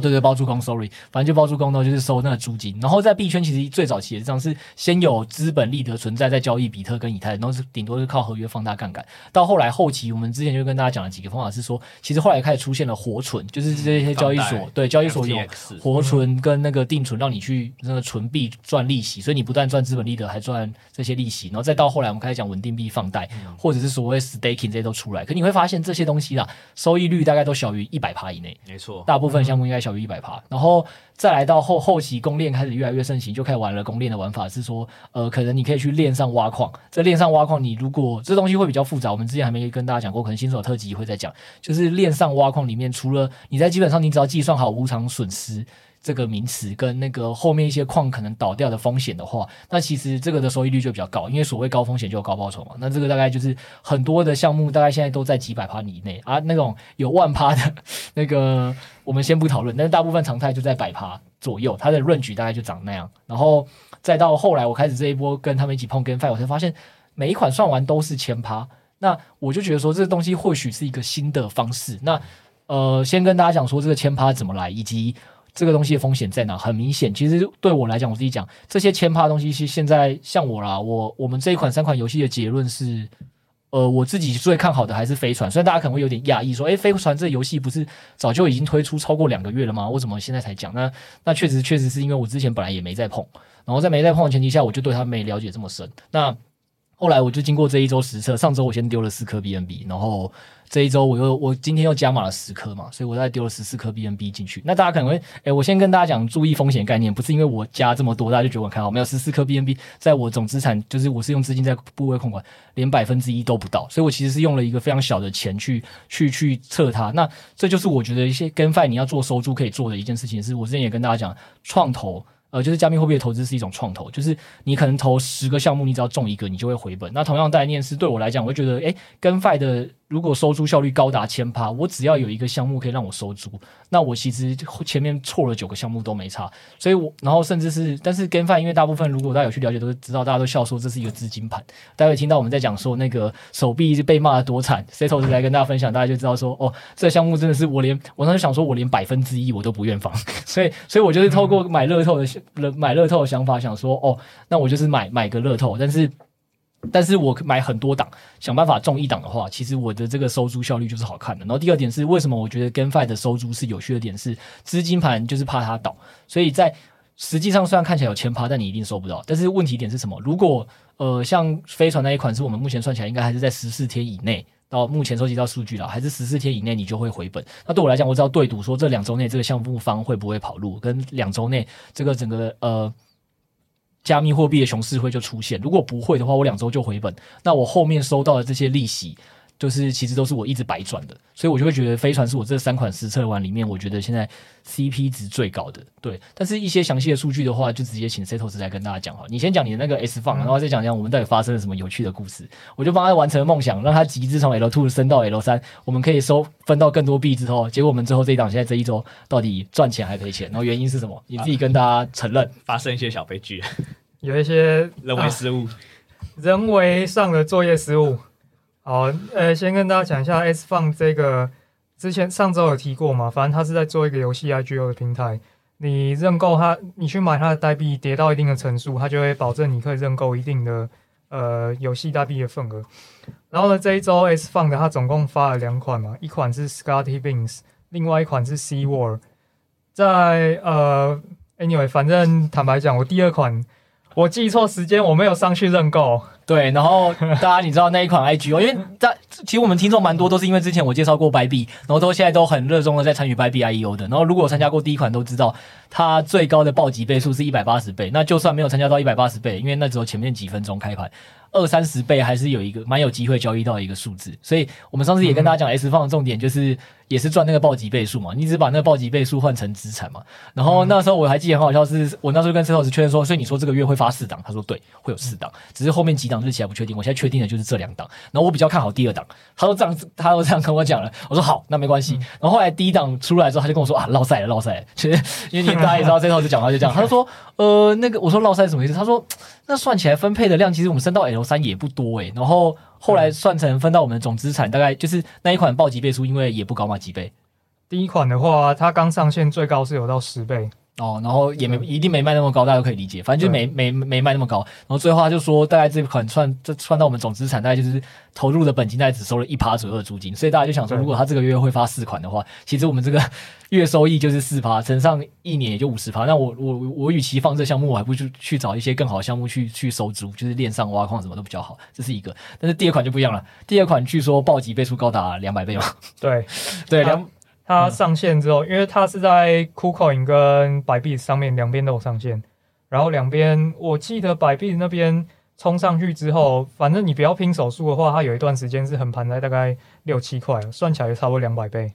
对对，包租公，sorry，反正就包租公呢，就是收那个租金。然后在币圈其实最早期也是这样，是先有资本利得存在，在交易比特跟以太，然后是顶多是靠合约放大杠杆。到后来后期，我们之前就跟大家讲了几个方法，是说其实后来开始出现了活存，就是这些交易所，对，交易所有活存跟那个定存，让你去那个存币赚利息，所以你不但赚资本利得，还赚这些利息。然后再到后来，我们开始讲稳定币放贷，或者是所谓 staking 这些都出来。可你会发现这些东西啦，收益率大概都小于一百趴以内，没错，大部分项目应该。小于一百趴，然后再来到后后期攻链开始越来越盛行，就开始玩了。攻链的玩法是说，呃，可能你可以去链上挖矿，在链上挖矿，你如果这东西会比较复杂，我们之前还没跟大家讲过，可能新手特辑会再讲。就是链上挖矿里面，除了你在基本上你只要计算好无偿损失。这个名词跟那个后面一些矿可能倒掉的风险的话，那其实这个的收益率就比较高，因为所谓高风险就有高报酬嘛。那这个大概就是很多的项目大概现在都在几百趴以内啊，那种有万趴的那个我们先不讨论，但是大部分常态就在百趴左右，它的 range 大概就长那样。然后再到后来我开始这一波跟他们一起碰 GameFi，我才发现每一款算完都是千趴，那我就觉得说这个东西或许是一个新的方式。那呃，先跟大家讲说这个千趴怎么来，以及。这个东西的风险在哪？很明显，其实对我来讲，我自己讲这些千趴的东西，其实现在像我啦，我我们这一款三款游戏的结论是，呃，我自己最看好的还是飞船。虽然大家可能会有点讶异，说，诶，飞船这游戏不是早就已经推出超过两个月了吗？为什么现在才讲？那那确实确实是因为我之前本来也没在碰，然后在没在碰的前提下，我就对它没了解这么深。那后来我就经过这一周实测，上周我先丢了四颗 BNB，然后这一周我又我今天又加码了十颗嘛，所以我再丢了十四颗 BNB 进去。那大家可能会，诶，我先跟大家讲注意风险概念，不是因为我加这么多，大家就觉得我看好，没有十四颗 BNB，在我总资产就是我是用资金在部位控管，连百分之一都不到，所以我其实是用了一个非常小的钱去去去测它。那这就是我觉得一些跟 f i 你要做收租可以做的一件事情，是我之前也跟大家讲创投。呃，就是加密货币的投资是一种创投，就是你可能投十个项目，你只要中一个，你就会回本。那同样概念是对我来讲，我会觉得，诶，跟 GameFi 的。如果收租效率高达千趴，我只要有一个项目可以让我收租，那我其实前面错了九个项目都没差。所以我，我然后甚至是，但是 GameFi 因为大部分如果大家有去了解，都知道大家都笑说这是一个资金盘。大家会听到我们在讲说那个手臂被骂的多惨，Setos 来跟大家分享，大家就知道说，哦，这个项目真的是我连我当时想说，我连百分之一我都不愿放。所以，所以我就是透过买乐透的买乐透的想法，想说，哦，那我就是买买个乐透，但是。但是我买很多档，想办法中一档的话，其实我的这个收租效率就是好看的。然后第二点是，为什么我觉得 GameFi 的收租是有趣的点是，资金盘就是怕它倒，所以在实际上虽然看起来有千趴，但你一定收不到。但是问题点是什么？如果呃像飞船那一款，是我们目前算起来应该还是在十四天以内，到目前收集到数据了，还是十四天以内你就会回本。那对我来讲，我只要对赌说这两周内这个项目方会不会跑路，跟两周内这个整个呃。加密货币的熊市会就出现，如果不会的话，我两周就回本。那我后面收到的这些利息，就是其实都是我一直白赚的，所以我就会觉得飞船是我这三款实测完里面，我觉得现在 CP 值最高的。对，但是一些详细的数据的话，就直接请 Setos 来跟大家讲哈。你先讲你的那个 S Fund，然后再讲讲我们到底发生了什么有趣的故事。我就帮他完成了梦想，让他集资从 L two 升到 L 三，我们可以收分到更多币之后，结果我们最后这一档现在这一周到底赚钱还赔钱？然后原因是什么？你自己跟大家承认，发生一些小悲剧。有一些人为失误、啊，人为上的作业失误。好，呃，先跟大家讲一下 S Fun 这个，之前上周有提过嘛，反正他是在做一个游戏 IGO 的平台。你认购它，你去买它的代币，跌到一定的层数，它就会保证你可以认购一定的呃游戏代币的份额。然后呢，这一周 S Fund 它总共发了两款嘛，一款是 Scotty Beans，另外一款是 Sea War。在呃，Anyway，反正坦白讲，我第二款。我记错时间，我没有上去认购。对，然后大家你知道那一款 IGO，因为在其实我们听众蛮多都是因为之前我介绍过 Bybit，然后都现在都很热衷的在参与 Bybit IEO 的。然后如果参加过第一款都知道，它最高的暴击倍数是一百八十倍。那就算没有参加到一百八十倍，因为那只有前面几分钟开盘。二三十倍还是有一个蛮有机会交易到一个数字，所以我们上次也跟大家讲 S 放的重点就是也是赚那个暴击倍数嘛，你只把那个暴击倍数换成资产嘛。然后那时候我还记得很好笑，是我那时候跟 Setos 确认说，所以你说这个月会发四档，他说对，会有四档，只是后面几档日期还不确定。我现在确定的就是这两档，然后我比较看好第二档，他说这样，他都这样跟我讲了，我说好，那没关系。然后后来第一档出来之后，他就跟我说啊，落赛了，落赛了。其 实因为你大家也知道 Setos 讲话就这样，他就 说呃那个我说落赛什么意思？他说。那算起来分配的量，其实我们升到 L 三也不多诶、欸。然后后来算成分到我们的总资产，大概就是那一款暴击倍数，因为也不高嘛，几倍。第一款的话，它刚上线最高是有到十倍。哦，然后也没一定没卖那么高，大家都可以理解。反正就没没没卖那么高。然后最后他就说，大概这款算这算到我们总资产，大概就是投入的本金大概只收了一趴左右的租金。所以大家就想说，如果他这个月会发四款的话，其实我们这个月收益就是四趴，乘上一年也就五十趴。那我我我与其放这项目，我还不如去去找一些更好的项目去去收租，就是链上挖矿什么都比较好。这是一个。但是第二款就不一样了，第二款据说暴击倍数高达两百倍嘛。对对两。它上线之后，因为它是在 KuCoin 跟 Bybit 上面两边都有上线，然后两边我记得 Bybit 那边冲上去之后，反正你不要拼手速的话，它有一段时间是横盘在大概六七块，算起来就差不多两百倍。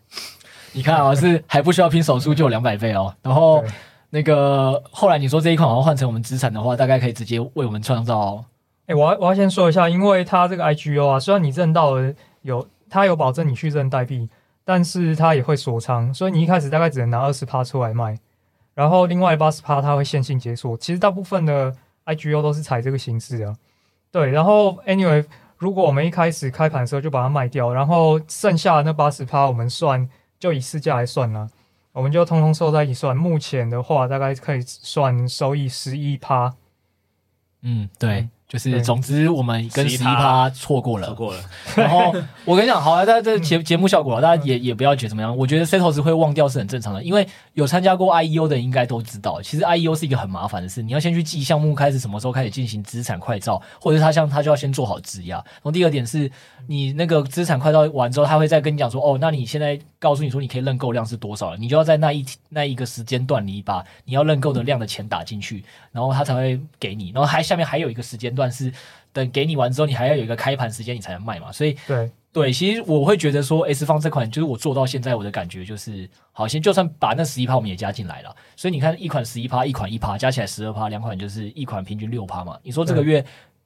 你看啊，是还不需要拼手速就有两百倍哦。然后那个后来你说这一款好像换成我们资产的话，大概可以直接为我们创造。哎，我要我要先说一下，因为它这个 IGO 啊，虽然你认到了有，它有保证你去认代币。但是它也会锁仓，所以你一开始大概只能拿二十趴出来卖，然后另外八十趴它会线性解锁。其实大部分的 IGO 都是采这个形式的，对。然后 anyway，如果我们一开始开盘的时候就把它卖掉，然后剩下的那八十趴我们算就以市价来算了，我们就通通收在一起算。目前的话大概可以算收益十一趴。嗯，对。就是总之我们跟十一趴错过了，错过了。然后我跟你讲，好了，大家这节节目效果，大家也也不要觉得怎么样。我觉得 Setos 会忘掉是很正常的，因为有参加过 IEO 的应该都知道，其实 IEO 是一个很麻烦的事，你要先去记项目开始什么时候开始进行资产快照，或者是他像他就要先做好质押。然后第二点是你那个资产快照完之后，他会再跟你讲说，哦，那你现在告诉你说你可以认购量是多少了，你就要在那一那一个时间段里把你要认购的量的钱打进去，然后他才会给你。然后还下面还有一个时间段是。等给你完之后，你还要有一个开盘时间，你才能卖嘛。所以，对对，其实我会觉得说，S 方这款就是我做到现在，我的感觉就是，好，先就算把那十一趴我们也加进来了。所以你看，一款十一趴，一款一趴，加起来十二趴，两款就是一款平均六趴嘛。你说这个月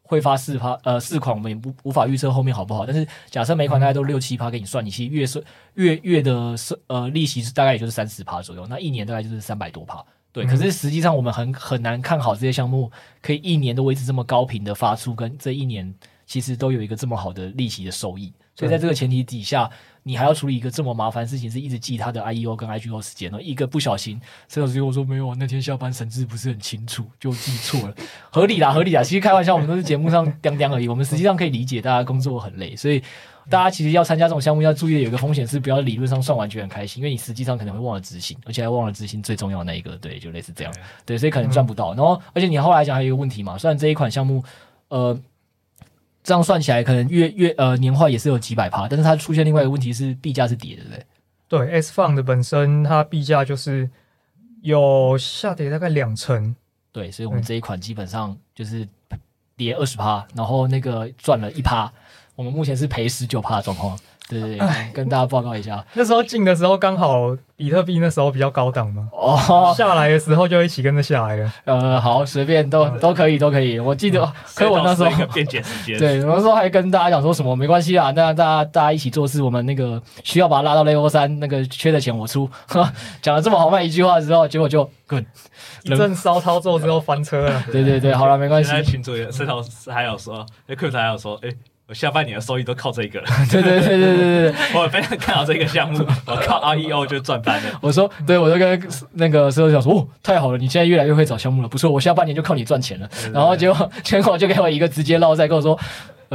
会发四趴，呃，四款我们也不无法预测后面好不好。但是假设每款大概都六七趴给你算，你其实月是月月的呃利息是大概也就是三十趴左右，那一年大概就是三百多趴。对，可是实际上我们很很难看好这些项目可以一年都维持这么高频的发出，跟这一年其实都有一个这么好的利息的收益。所以在这个前提底下，你还要处理一个这么麻烦的事情，是一直记他的 IEO 跟 IGO 时间，然后一个不小心，陈老师跟我说没有，那天下班神志不是很清楚，就记错了，合理啦，合理啦。其实开玩笑，我们都是节目上 讲讲而已，我们实际上可以理解大家工作很累，所以。大家其实要参加这种项目，要注意的有一个风险是，不要理论上算完全很开心，因为你实际上可能会忘了执行，而且还忘了执行最重要的那一个，对，就类似这样，对，所以可能赚不到。然后，而且你后来讲还有一个问题嘛，虽然这一款项目，呃，这样算起来可能月月呃年化也是有几百趴，但是它出现另外一个问题是币价是跌的，对不对？对，S Fund 的本身它币价就是有下跌大概两成，对，所以我们这一款基本上就是跌二十趴，然后那个赚了一趴。我们目前是赔十九趴的状况，对对对，跟大家报告一下。那时候进的时候刚好比特币那时候比较高档嘛，哦，下来的时候就一起跟着下来了。呃，好，随便都都可以，都可以。我记得，可我那时候变减时间，对，我那时候还跟大家讲说什么没关系啊，那大家大家一起做事，我们那个需要把它拉到 level 三，那个缺的钱我出。讲了这么豪迈一句话之后，结果就滚，一阵骚操作之后翻车了。对对对，好了，没关系。群主也，社长还有说，哎，课长还有说，哎。我下半年的收益都靠这个了，对对对对对对，我非常看好这个项目，我靠 REO 就赚翻了。我说，对我就跟那个石头讲说，哦，太好了，你现在越来越会找项目了，不错，我下半年就靠你赚钱了。然后结果 结果就给我一个直接落在，跟我说。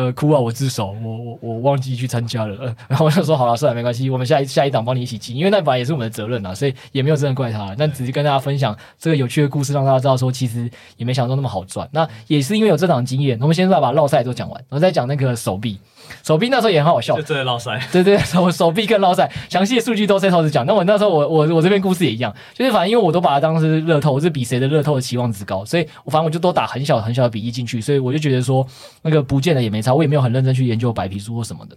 呃，哭啊！我自首，我我我忘记去参加了。然后我就说好了，算了，没关系，我们下一下一档帮你一起记，因为那本来也是我们的责任啊，所以也没有真的怪他。但只是跟大家分享这个有趣的故事，让大家知道说，其实也没想到那么好赚。那也是因为有这档经验，我们先来把绕赛都讲完，然后再讲那个手臂。手臂那时候也很好笑，就真的落塞，对对，手手臂跟落塞，详细的数据都在超市讲。那我那时候我我我这边故事也一样，就是反正因为我都把它当成是乐透，我是比谁的乐透的期望值高，所以我反正我就都打很小很小的比例进去，所以我就觉得说那个不见得也没差，我也没有很认真去研究白皮书或什么的。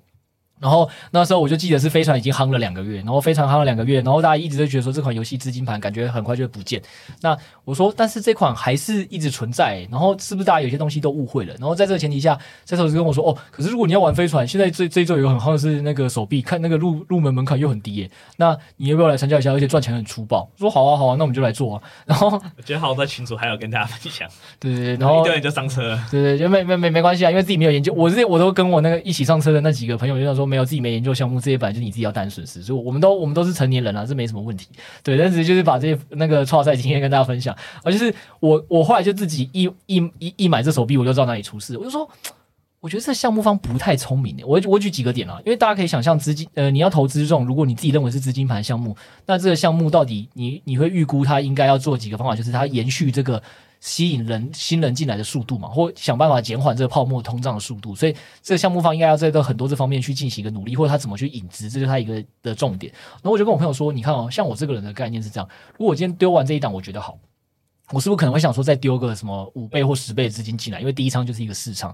然后那时候我就记得是飞船已经夯了两个月，然后飞船夯了两个月，然后大家一直都觉得说这款游戏资金盘感觉很快就会不见。那我说，但是这款还是一直存在，然后是不是大家有些东西都误会了？然后在这个前提下，这时候就跟我说，哦，可是如果你要玩飞船，现在这这一周有很夯的是那个手臂，看那个入入门门槛又很低耶，那你要不要来参加一下？而且赚钱很粗暴。说好啊好啊，那我们就来做啊。然后我觉得好在群主还有跟大家分享，对对对，然后一堆人就上车了，对对，就没没没没关系啊，因为自己没有研究，我这我都跟我那个一起上车的那几个朋友就想说，没有自己没研究项目。这些本来就是你自己要担损失，所以我们都我们都是成年人了，这没什么问题。对，但是就是把这些那个创赛经验跟大家分享。而就是我我后来就自己一一一一买这手臂，我就知道哪里出事。我就说，我觉得这项目方不太聪明。我我举几个点啊，因为大家可以想象资金呃，你要投资这种，如果你自己认为是资金盘项目，那这个项目到底你你会预估它应该要做几个方法，就是它延续这个。吸引人新人进来的速度嘛，或想办法减缓这个泡沫通胀的速度，所以这个项目方应该要在这很多这方面去进行一个努力，或者他怎么去引资，这是他一个的重点。然后我就跟我朋友说，你看哦，像我这个人的概念是这样，如果我今天丢完这一档，我觉得好，我是不是可能会想说再丢个什么五倍或十倍的资金进来？因为第一仓就是一个市场。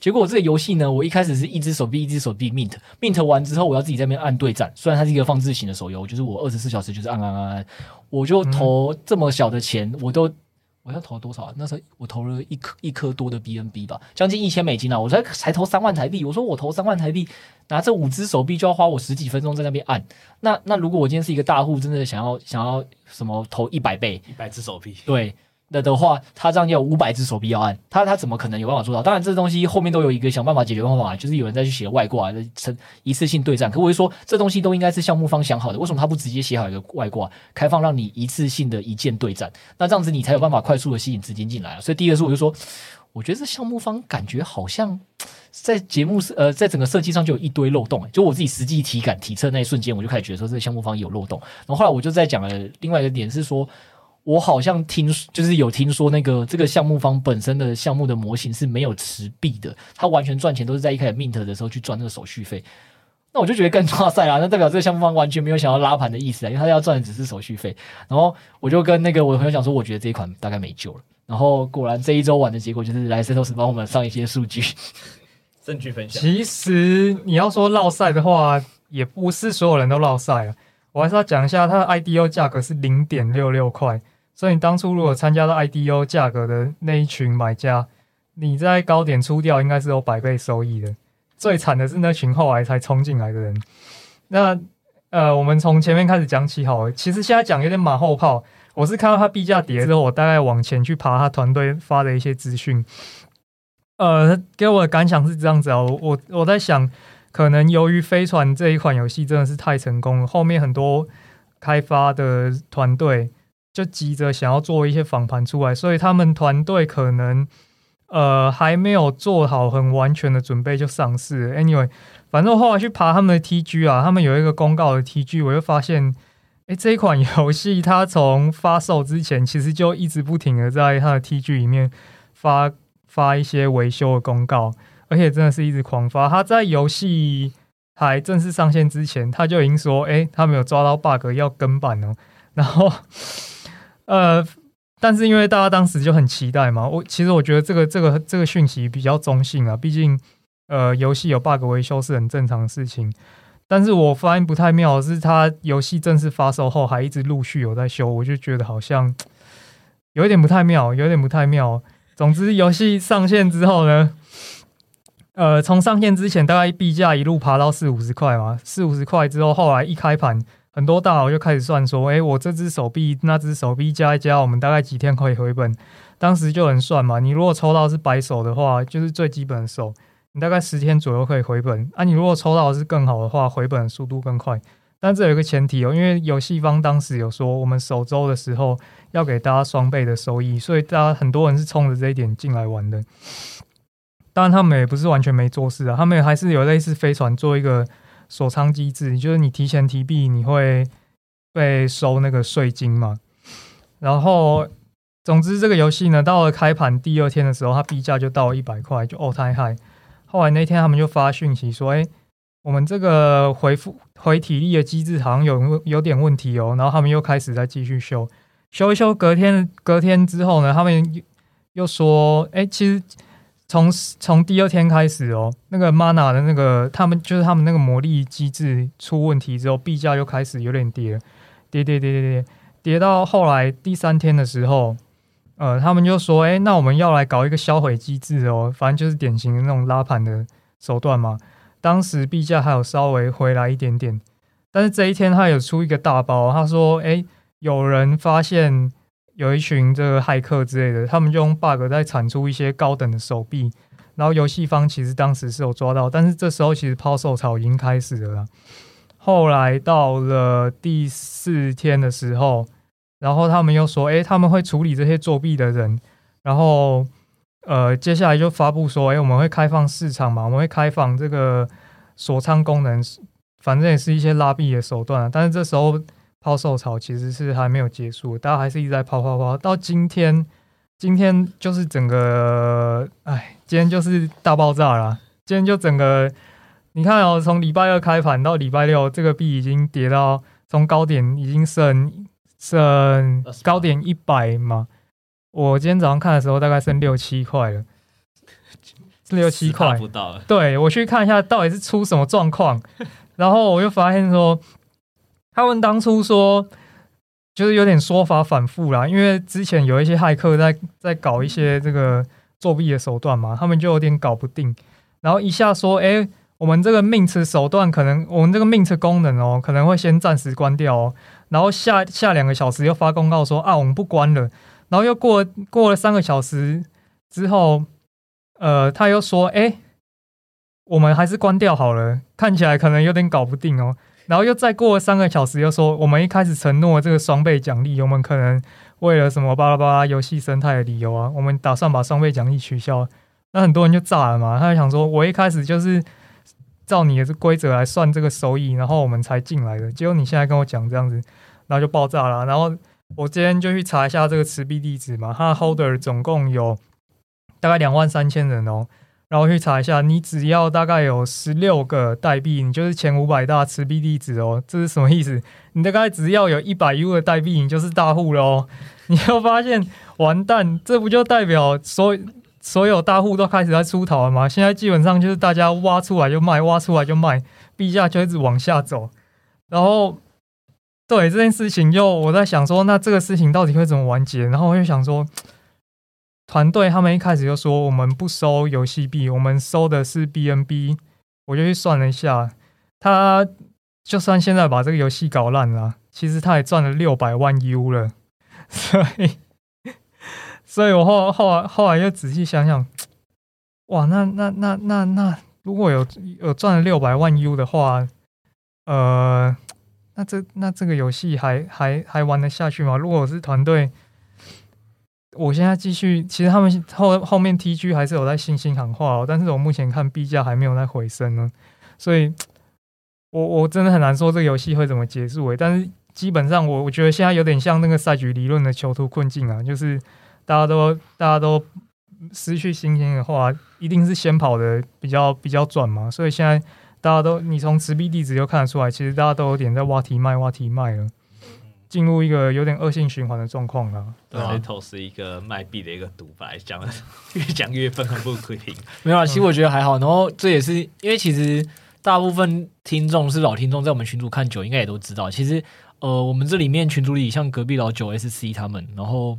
结果我这个游戏呢，我一开始是一只手臂一只手臂 mint mint 完之后，我要自己在那边按对战。虽然它是一个放置型的手游，就是我二十四小时就是按按按按，我就投这么小的钱，我都。我要投多少啊？那时候我投了一颗一颗多的 BNB 吧，将近一千美金啊！我才才投三万台币。我说我投三万台币，拿这五只手臂就要花我十几分钟在那边按。那那如果我今天是一个大户，真的想要想要什么投一百倍，一百只手臂，对。那的话，他这样要有五百只手臂要按，他他怎么可能有办法做到？当然，这东西后面都有一个想办法解决方法，就是有人再去写外挂，成一次性对战。可我就说，这东西都应该是项目方想好的，为什么他不直接写好一个外挂，开放让你一次性的一键对战？那这样子你才有办法快速的吸引资金进来啊。所以第一个是，我就说。我觉得这项目方感觉好像在节目呃，在整个设计上就有一堆漏洞。就我自己实际体感体测那一瞬间，我就开始觉得说这项目方有漏洞。然后后来我就在讲了另外一个点是说，我好像听就是有听说那个这个项目方本身的项目的模型是没有持币的，他完全赚钱都是在一开始 mint 的时候去赚那个手续费。那我就觉得更抓塞啦，那代表这个项目方完全没有想要拉盘的意思啊，因为他要赚的只是手续费。然后我就跟那个我的朋友讲说，我觉得这一款大概没救了。然后果然这一周玩的结果就是来 Setos 帮我们上一些数据，证据分享。其实你要说落赛的话，也不是所有人都落赛啊。我还是要讲一下，它的 IDO 价格是零点六六块，所以你当初如果参加到 IDO 价格的那一群买家，你在高点出掉，应该是有百倍收益的。最惨的是那群后来才冲进来的人。那呃，我们从前面开始讲起好了。其实现在讲有点马后炮。我是看到他币价跌之后，我大概往前去爬他团队发的一些资讯。呃，给我的感想是这样子啊，我我我在想，可能由于飞船这一款游戏真的是太成功了，后面很多开发的团队就急着想要做一些访盘出来，所以他们团队可能。呃，还没有做好很完全的准备就上市。Anyway，反正我后来去爬他们的 TG 啊，他们有一个公告的 TG，我就发现，诶，这一款游戏它从发售之前，其实就一直不停的在它的 TG 里面发发一些维修的公告，而且真的是一直狂发。它在游戏还正式上线之前，他就已经说，诶，他没有抓到 bug 要更版哦。然后，呃。但是因为大家当时就很期待嘛，我其实我觉得这个这个这个讯息比较中性啊，毕竟呃游戏有 bug 维修是很正常的事情。但是我发现不太妙是，它游戏正式发售后还一直陆续有在修，我就觉得好像有一点不太妙，有点不太妙。总之游戏上线之后呢，呃从上线之前大概币价一路爬到四五十块嘛，四五十块之后后来一开盘。很多大佬就开始算说，诶、我这只手臂、那只手臂加一加，我们大概几天可以回本？当时就能算嘛。你如果抽到是白手的话，就是最基本的手，你大概十天左右可以回本。啊，你如果抽到是更好的话，回本速度更快。但这有一个前提哦，因为游戏方当时有说，我们首周的时候要给大家双倍的收益，所以大家很多人是冲着这一点进来玩的。当然，他们也不是完全没做事啊，他们还是有类似飞船做一个。锁仓机制就是你提前提币，你会被收那个税金嘛。然后，总之这个游戏呢，到了开盘第二天的时候，它币价就到一百块，就哦太嗨。后来那天他们就发讯息说：“哎，我们这个回复回体力的机制好像有有点问题哦。”然后他们又开始再继续修，修一修，隔天隔天之后呢，他们又又说：“哎，其实。”从从第二天开始哦，那个 mana 的那个他们就是他们那个魔力机制出问题之后，币价又开始有点跌，跌跌跌跌跌，跌到后来第三天的时候，呃，他们就说，哎，那我们要来搞一个销毁机制哦，反正就是典型的那种拉盘的手段嘛。当时币价还有稍微回来一点点，但是这一天他有出一个大包，他说，哎，有人发现。有一群这个骇客之类的，他们就用 bug 在产出一些高等的手臂，然后游戏方其实当时是有抓到，但是这时候其实抛售潮已经开始了啦。后来到了第四天的时候，然后他们又说，诶，他们会处理这些作弊的人，然后呃，接下来就发布说，诶，我们会开放市场嘛，我们会开放这个锁仓功能，反正也是一些拉币的手段啊，但是这时候。抛售潮其实是还没有结束，大家还是一直在抛抛抛。到今天，今天就是整个，哎，今天就是大爆炸了。今天就整个，你看哦，从礼拜二开盘到礼拜六，这个币已经跌到从高点已经剩剩高点一百嘛。我今天早上看的时候，大概剩六七块了，六七块不到。对，我去看一下到底是出什么状况，然后我又发现说。他们当初说，就是有点说法反复啦，因为之前有一些骇客在在搞一些这个作弊的手段嘛，他们就有点搞不定，然后一下说，哎，我们这个 mint 手段可能，我们这个 mint 功能哦，可能会先暂时关掉哦，然后下下两个小时又发公告说啊，我们不关了，然后又过过了三个小时之后，呃，他又说，哎，我们还是关掉好了，看起来可能有点搞不定哦。然后又再过了三个小时，又说我们一开始承诺这个双倍奖励，我们可能为了什么巴拉巴拉游戏生态的理由啊，我们打算把双倍奖励取消。那很多人就炸了嘛，他就想说，我一开始就是照你的规则来算这个收益，然后我们才进来的。结果你现在跟我讲这样子，然后就爆炸了。然后我今天就去查一下这个持币地址嘛，它的 holder 总共有大概两万三千人哦。然后去查一下，你只要大概有十六个代币，你就是前五百大持币地址哦。这是什么意思？你大概只要有一百 U 的代币，你就是大户了哦。你会发现，完蛋，这不就代表所所有大户都开始在出逃了吗？现在基本上就是大家挖出来就卖，挖出来就卖，币价就一直往下走。然后，对这件事情，就我在想说，那这个事情到底会怎么完结？然后我就想说。团队他们一开始就说，我们不收游戏币，我们收的是 BNB。我就去算了一下，他就算现在把这个游戏搞烂了，其实他也赚了六百万 U 了。所以，所以我后后来后来又仔细想想，哇，那那那那那如果有有赚了六百万 U 的话，呃，那这那这个游戏还还还玩得下去吗？如果我是团队？我现在继续，其实他们后后面 TG 还是有在信心喊话哦，但是我目前看币价还没有在回升呢，所以 我我真的很难说这个游戏会怎么结束诶。但是基本上我我觉得现在有点像那个赛局理论的囚徒困境啊，就是大家都大家都失去信心的话，一定是先跑的比较比较赚嘛，所以现在大家都你从持币地址就看得出来，其实大家都有点在挖题卖挖题卖了。进入一个有点恶性循环的状况了。对啊，头是一个卖币的一个独白，讲的越讲越愤恨不平。没有啊，其实我觉得还好。然后这也是因为其实大部分听众是老听众，在我们群组看久，应该也都知道。其实呃，我们这里面群组里，像隔壁老九 SC 他们，然后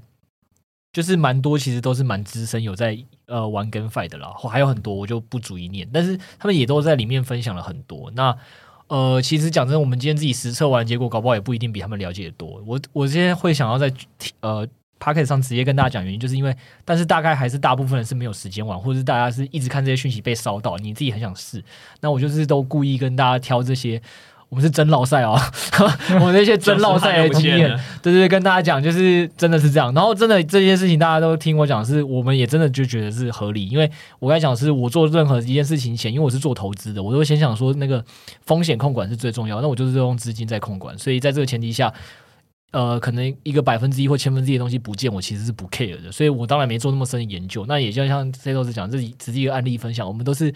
就是蛮多，其实都是蛮资深，有在呃玩 GameFi 的啦。还有很多我就不逐一念，但是他们也都在里面分享了很多。那呃，其实讲真，我们今天自己实测完结果，搞不好也不一定比他们了解的多。我我今天会想要在呃 pocket 上直接跟大家讲原因，就是因为，但是大概还是大部分人是没有时间玩，或者是大家是一直看这些讯息被烧到，你自己很想试，那我就是都故意跟大家挑这些。我们是真老赛啊，我们那些真老赛的经验，对对对，跟大家讲，就是真的是这样。然后真的这件事情，大家都听我讲，是我们也真的就觉得是合理。因为我刚才讲，是我做任何一件事情前，因为我是做投资的，我都会先想说那个风险控管是最重要。那我就是用资金在控管，所以在这个前提下，呃，可能一个百分之一或千分之一的东西不见，我其实是不 care 的。所以我当然没做那么深的研究。那也就像 C 老师讲，这里只是一个案例分享，我们都是。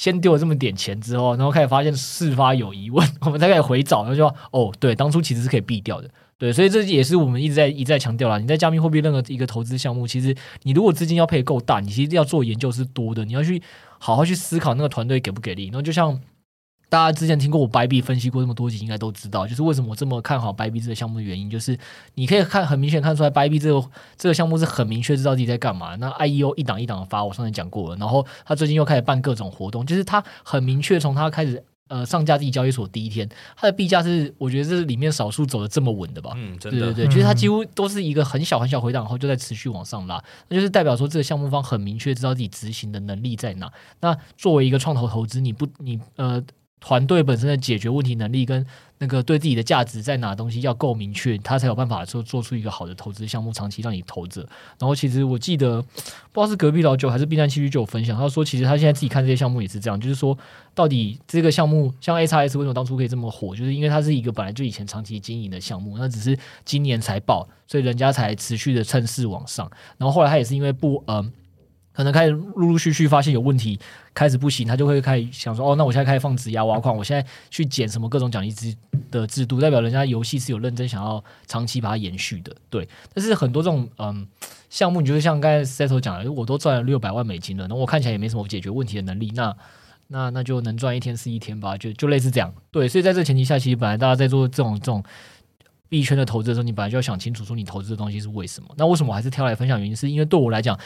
先丢了这么点钱之后，然后开始发现事发有疑问，我们才开始回找，然后就说哦，对，当初其实是可以避掉的，对，所以这也是我们一直在一再强调啦。你在加密货币任何一个投资项目，其实你如果资金要配够大，你其实要做研究是多的，你要去好好去思考那个团队给不给力。然后就像。大家之前听过我白币分析过这么多集，应该都知道，就是为什么我这么看好白币这个项目的原因，就是你可以看很明显看出来，白币这个这个项目是很明确知道自己在干嘛。那 IEO 一档一档的发，我上次讲过了，然后他最近又开始办各种活动，就是他很明确从他开始呃上架自己交易所第一天，他的币价是我觉得这是里面少数走的这么稳的吧？嗯，真的，对对对，就是他几乎都是一个很小很小回档，然后就在持续往上拉，那就是代表说这个项目方很明确知道自己执行的能力在哪。那作为一个创投投资，你不你呃。团队本身的解决问题能力跟那个对自己的价值在哪东西要够明确，他才有办法做做出一个好的投资项目，长期让你投着。然后其实我记得不知道是隔壁老九还是 B 站七七就有分享，他说其实他现在自己看这些项目也是这样，就是说到底这个项目像 AXS 为什么当初可以这么火，就是因为它是一个本来就以前长期经营的项目，那只是今年才爆，所以人家才持续的趁势往上。然后后来他也是因为不嗯。可能开始陆陆续续发现有问题，开始不行，他就会开始想说：“哦，那我现在开始放质押挖矿，我现在去捡什么各种奖励制的制度，代表人家游戏是有认真想要长期把它延续的。”对，但是很多这种嗯项目，你就是像刚才 Settle 讲的，我都赚了六百万美金了，那我看起来也没什么解决问题的能力，那那那就能赚一天是一天吧，就就类似这样。对，所以在这前提下，其实本来大家在做这种这种币圈的投资的时候，你本来就要想清楚，说你投资的东西是为什么。那为什么我还是挑来分享？原因是因为对我来讲。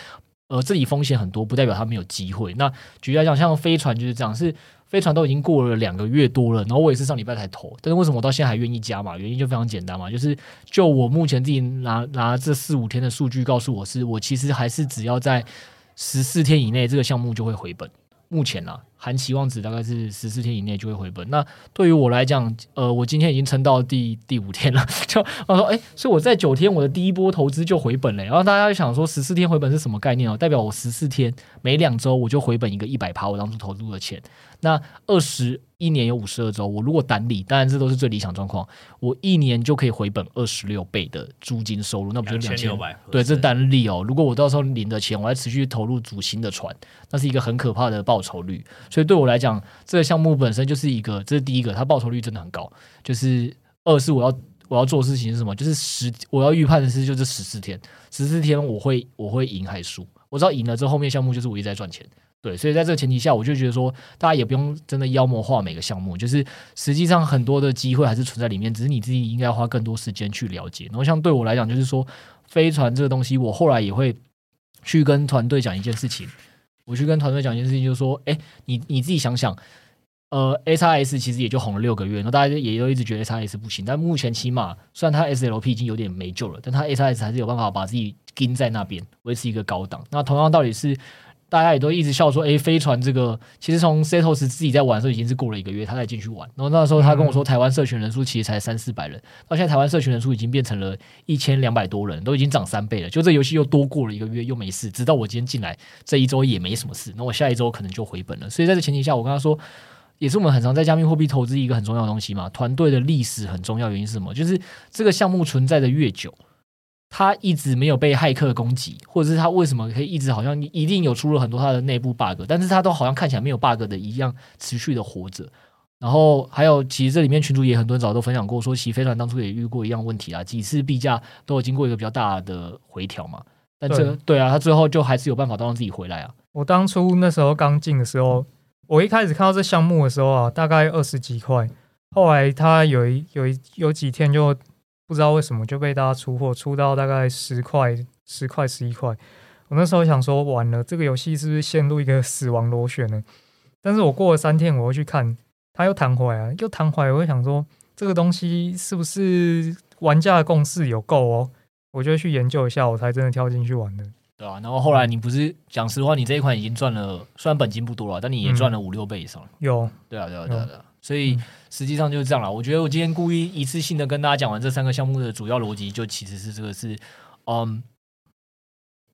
呃，这里风险很多，不代表他没有机会。那举例来讲，像飞船就是这样，是飞船都已经过了两个月多了，然后我也是上礼拜才投，但是为什么我到现在还愿意加嘛？原因就非常简单嘛，就是就我目前自己拿拿这四五天的数据告诉我是，我其实还是只要在十四天以内，这个项目就会回本。目前呢、含期望值大概是十四天以内就会回本。那对于我来讲，呃，我今天已经撑到第第五天了，就我说，哎，所以我在九天我的第一波投资就回本了。然后大家就想说，十四天回本是什么概念哦？代表我十四天每两周我就回本一个一百趴，我当初投入的钱。那二十一年有五十二周，我如果单利，当然这都是最理想状况，我一年就可以回本二十六倍的租金收入，那不就两千六百？对，这单利哦。如果我到时候领的钱，我还持续投入主新的船，那是一个很可怕的报酬率。所以对我来讲，这个项目本身就是一个，这是第一个，它报酬率真的很高。就是二是我要我要做事情是什么？就是十我要预判的是就是十四天，十四天我会我会赢还是输？我知道赢了之后，后面项目就是我一直在赚钱。对，所以在这个前提下，我就觉得说，大家也不用真的妖魔化每个项目，就是实际上很多的机会还是存在里面，只是你自己应该花更多时间去了解。然后像对我来讲，就是说飞船这个东西，我后来也会去跟团队讲一件事情，我去跟团队讲一件事情，就是说，哎，你你自己想想，呃，SRS 其实也就红了六个月，那大家也都一直觉得 SRS 不行，但目前起码虽然它 SLP 已经有点没救了，但它 SRS 还是有办法把自己盯在那边，维持一个高档。那同样道理是。大家也都一直笑说，哎，飞船这个其实从 Setos 自己在玩的时候已经是过了一个月，他才进去玩。然后那时候他跟我说，台湾社群人数其实才三四百人，到现在台湾社群人数已经变成了一千两百多人，都已经涨三倍了。就这游戏又多过了一个月，又没事。直到我今天进来这一周也没什么事，那我下一周可能就回本了。所以在这前提下，我跟他说，也是我们很常在加密货币投资一个很重要的东西嘛，团队的历史很重要。原因是什么？就是这个项目存在的越久。他一直没有被骇客攻击，或者是他为什么可以一直好像一定有出了很多他的内部 bug，但是他都好像看起来没有 bug 的一样持续的活着。然后还有，其实这里面群主也很多人早都分享过，说其实飞船当初也遇过一样问题啊，几次币价都有经过一个比较大的回调嘛。但这对，对啊，他最后就还是有办法都让自己回来啊。我当初那时候刚进的时候，我一开始看到这项目的时候啊，大概二十几块，后来他有一有一有几天就。不知道为什么就被大家出货，出到大概十块、十块、十一块。我那时候想说，完了，这个游戏是不是陷入一个 死亡螺旋呢？但是我过了三天，我又去看，它又弹回来，又弹回来。我就想说，这个东西是不是玩家的共识有够哦？我就去研究一下，我才真的跳进去玩的。对啊，然后后来你不是讲实话，你这一款已经赚了，虽然本金不多了，但你也赚了五六倍以上。有，对啊，对啊，对啊，对啊。所以实际上就是这样了。我觉得我今天故意一次性的跟大家讲完这三个项目的主要逻辑，就其实是这个是，嗯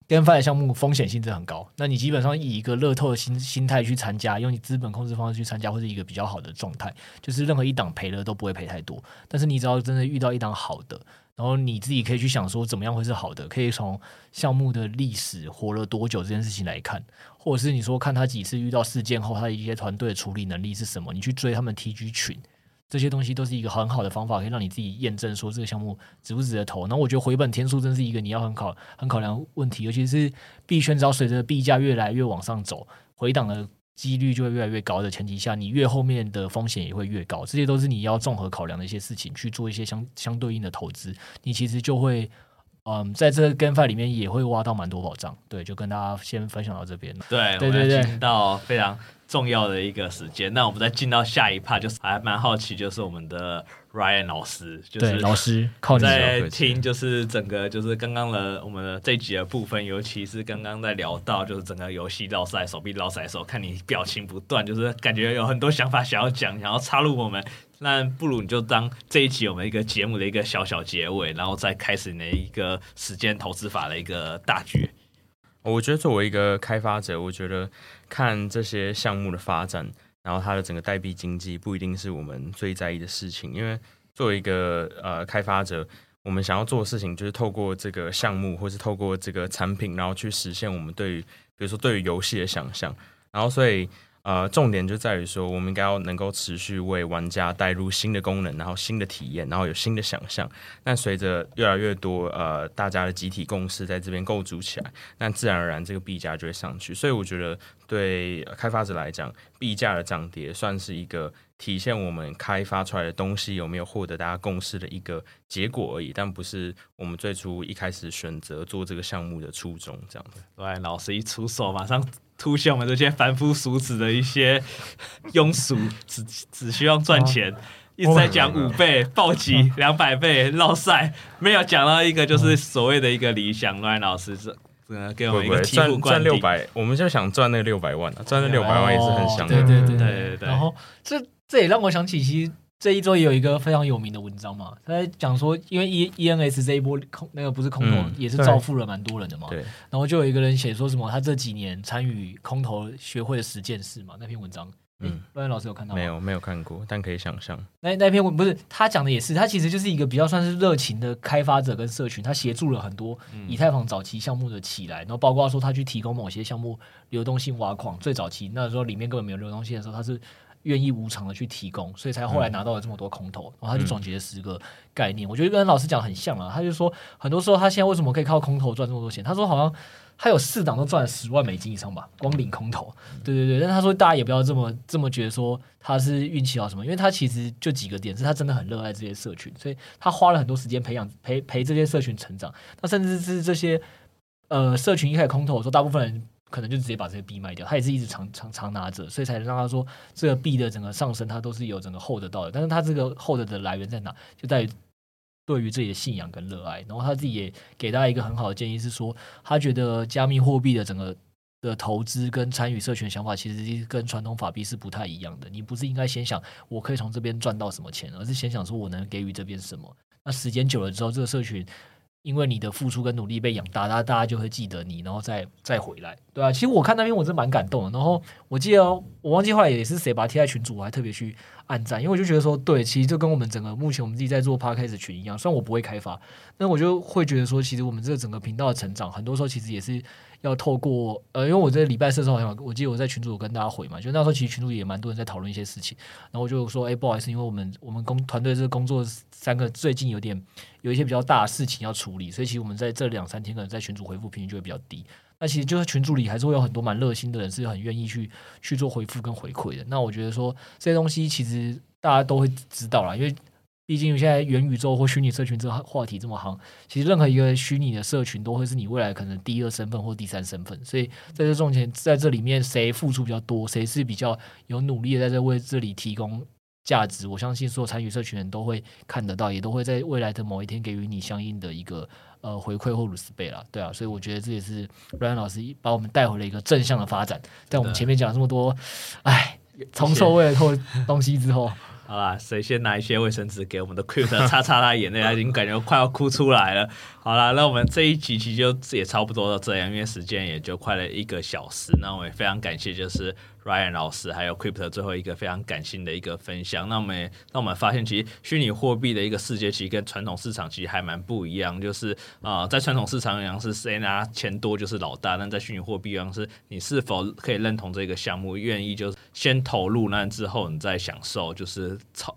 跟发的项目风险性质很高。那你基本上以一个乐透的心心态去参加，用你资本控制方式去参加，或是一个比较好的状态，就是任何一档赔了都不会赔太多。但是你只要真的遇到一档好的，然后你自己可以去想说怎么样会是好的，可以从项目的历史活了多久这件事情来看。或者是你说看他几次遇到事件后，他的一些团队的处理能力是什么？你去追他们 TG 群，这些东西都是一个很好的方法，可以让你自己验证说这个项目值不值得投。那我觉得回本天数真是一个你要很考很考量问题，尤其是币圈只要随着币价越来越往上走，回档的几率就会越来越高的前提下，你越后面的风险也会越高。这些都是你要综合考量的一些事情，去做一些相相对应的投资，你其实就会。嗯，在这个 GameFi 里面也会挖到蛮多宝藏，对，就跟大家先分享到这边。对，对对对，进到非常重要的一个时间，那我们再进到下一 part，就是还蛮好奇，就是我们的 Ryan 老师，就是老师靠你在听，就是整个就是刚刚的我们的这一集的部分，尤其是刚刚在聊到就是整个游戏绕赛、手臂绕赛的时候，看你表情不断，就是感觉有很多想法想要讲，想要插入我们。那不如你就当这一集我们一个节目的一个小小结尾，然后再开始你的一个时间投资法的一个大局。我觉得作为一个开发者，我觉得看这些项目的发展，然后它的整个代币经济不一定是我们最在意的事情，因为作为一个呃开发者，我们想要做的事情就是透过这个项目，或是透过这个产品，然后去实现我们对于比如说对于游戏的想象，然后所以。呃，重点就在于说，我们应该要能够持续为玩家带入新的功能，然后新的体验，然后有新的想象。但随着越来越多呃大家的集体共识在这边构筑起来，那自然而然这个币价就会上去。所以我觉得对开发者来讲，币价的涨跌算是一个体现我们开发出来的东西有没有获得大家共识的一个结果而已，但不是我们最初一开始选择做这个项目的初衷。这样子，对，老师一出手，马上。凸显我们这些凡夫俗子的一些庸俗，只只需要赚钱，一直在讲五倍暴击、两百倍绕赛，没有讲到一个就是所谓的一个理想。罗安老师，这呃，给我们一个赚赚六百，我们就想赚那六百万啊，赚那六百万也是很想的。对对对对对对。然后这这也让我想起，其实这一周也有一个非常有名的文章嘛，他在讲说，因为 E E N S 这一波空那个不是空头，也是造富了蛮多人的嘛。对。然后就有一个人写说什么，他这几年参与空头学会了十件事嘛，那篇文章。嗯，乱老师有看到吗？没有，没有看过，但可以想象。那那篇文不是他讲的，也是他其实就是一个比较算是热情的开发者跟社群，他协助了很多以太坊早期项目的起来，然后包括说他去提供某些项目流动性挖矿，最早期那时候里面根本没有流动性的时候，他是愿意无偿的去提供，所以才后来拿到了这么多空投，然后他就总结了十个概念，我觉得跟老师讲很像啊，他就说很多时候他现在为什么可以靠空投赚这么多钱？他说好像。他有四档都赚了十万美金以上吧，光领空投。对对对，但他说大家也不要这么这么觉得说他是运气好什么，因为他其实就几个点，是他真的很热爱这些社群，所以他花了很多时间培养陪陪这些社群成长。那甚至是这些呃社群一开始空投的时候，说大部分人可能就直接把这些币卖掉，他也是一直长长长拿着，所以才能让他说这个币的整个上升，它都是有整个 hold 到的。但是他这个 hold 的来源在哪？就在于。对于自己的信仰跟热爱，然后他自己也给大家一个很好的建议，是说他觉得加密货币的整个的投资跟参与社群想法，其实跟传统法币是不太一样的。你不是应该先想我可以从这边赚到什么钱，而是先想说我能给予这边什么。那时间久了之后，这个社群。因为你的付出跟努力被养大，大家大家就会记得你，然后再再回来，对啊，其实我看那边我是蛮感动的。然后我记得我忘记后来也是谁把它贴在群主，我还特别去按赞，因为我就觉得说，对，其实就跟我们整个目前我们自己在做 p a r k a s 群一样。虽然我不会开发，但我就会觉得说，其实我们这个整个频道的成长，很多时候其实也是。要透过呃，因为我在礼拜四的时候好像我记得我在群组跟大家回嘛，就那时候其实群组也蛮多人在讨论一些事情，然后我就说，哎，不好意思，因为我们我们工团队这个工作三个最近有点有一些比较大的事情要处理，所以其实我们在这两三天可能在群组回复频率就会比较低。那其实就是群组里还是会有很多蛮热心的人，是很愿意去去做回复跟回馈的。那我觉得说这些东西其实大家都会知道啦，因为。毕竟现在元宇宙或虚拟社群这个话题这么行，其实任何一个虚拟的社群都会是你未来可能第二身份或第三身份。所以在这种前，在这里面谁付出比较多，谁是比较有努力的在这为这里提供价值，我相信所有参与社群的人都会看得到，也都会在未来的某一天给予你相应的一个呃回馈或 respect 啦，对啊。所以我觉得这也是 Ryan 老师把我们带回了一个正向的发展。在我们前面讲了这么多，哎，从受惠了透东西之后。好啦，谁先拿一些卫生纸给我们的 Q 哥擦擦他眼泪？他已经感觉快要哭出来了。好啦，那我们这一集其实就也差不多到这样，因为时间也就快了一个小时。那我也非常感谢，就是 Ryan 老师还有 Crypto 最后一个非常感性的一个分享。那我们也让我们发现，其实虚拟货币的一个世界其实跟传统市场其实还蛮不一样。就是啊、在传统市场一样是谁拿钱多就是老大，但在虚拟货币一样是你是否可以认同这个项目，愿意就先投入，那之后你再享受，就是炒。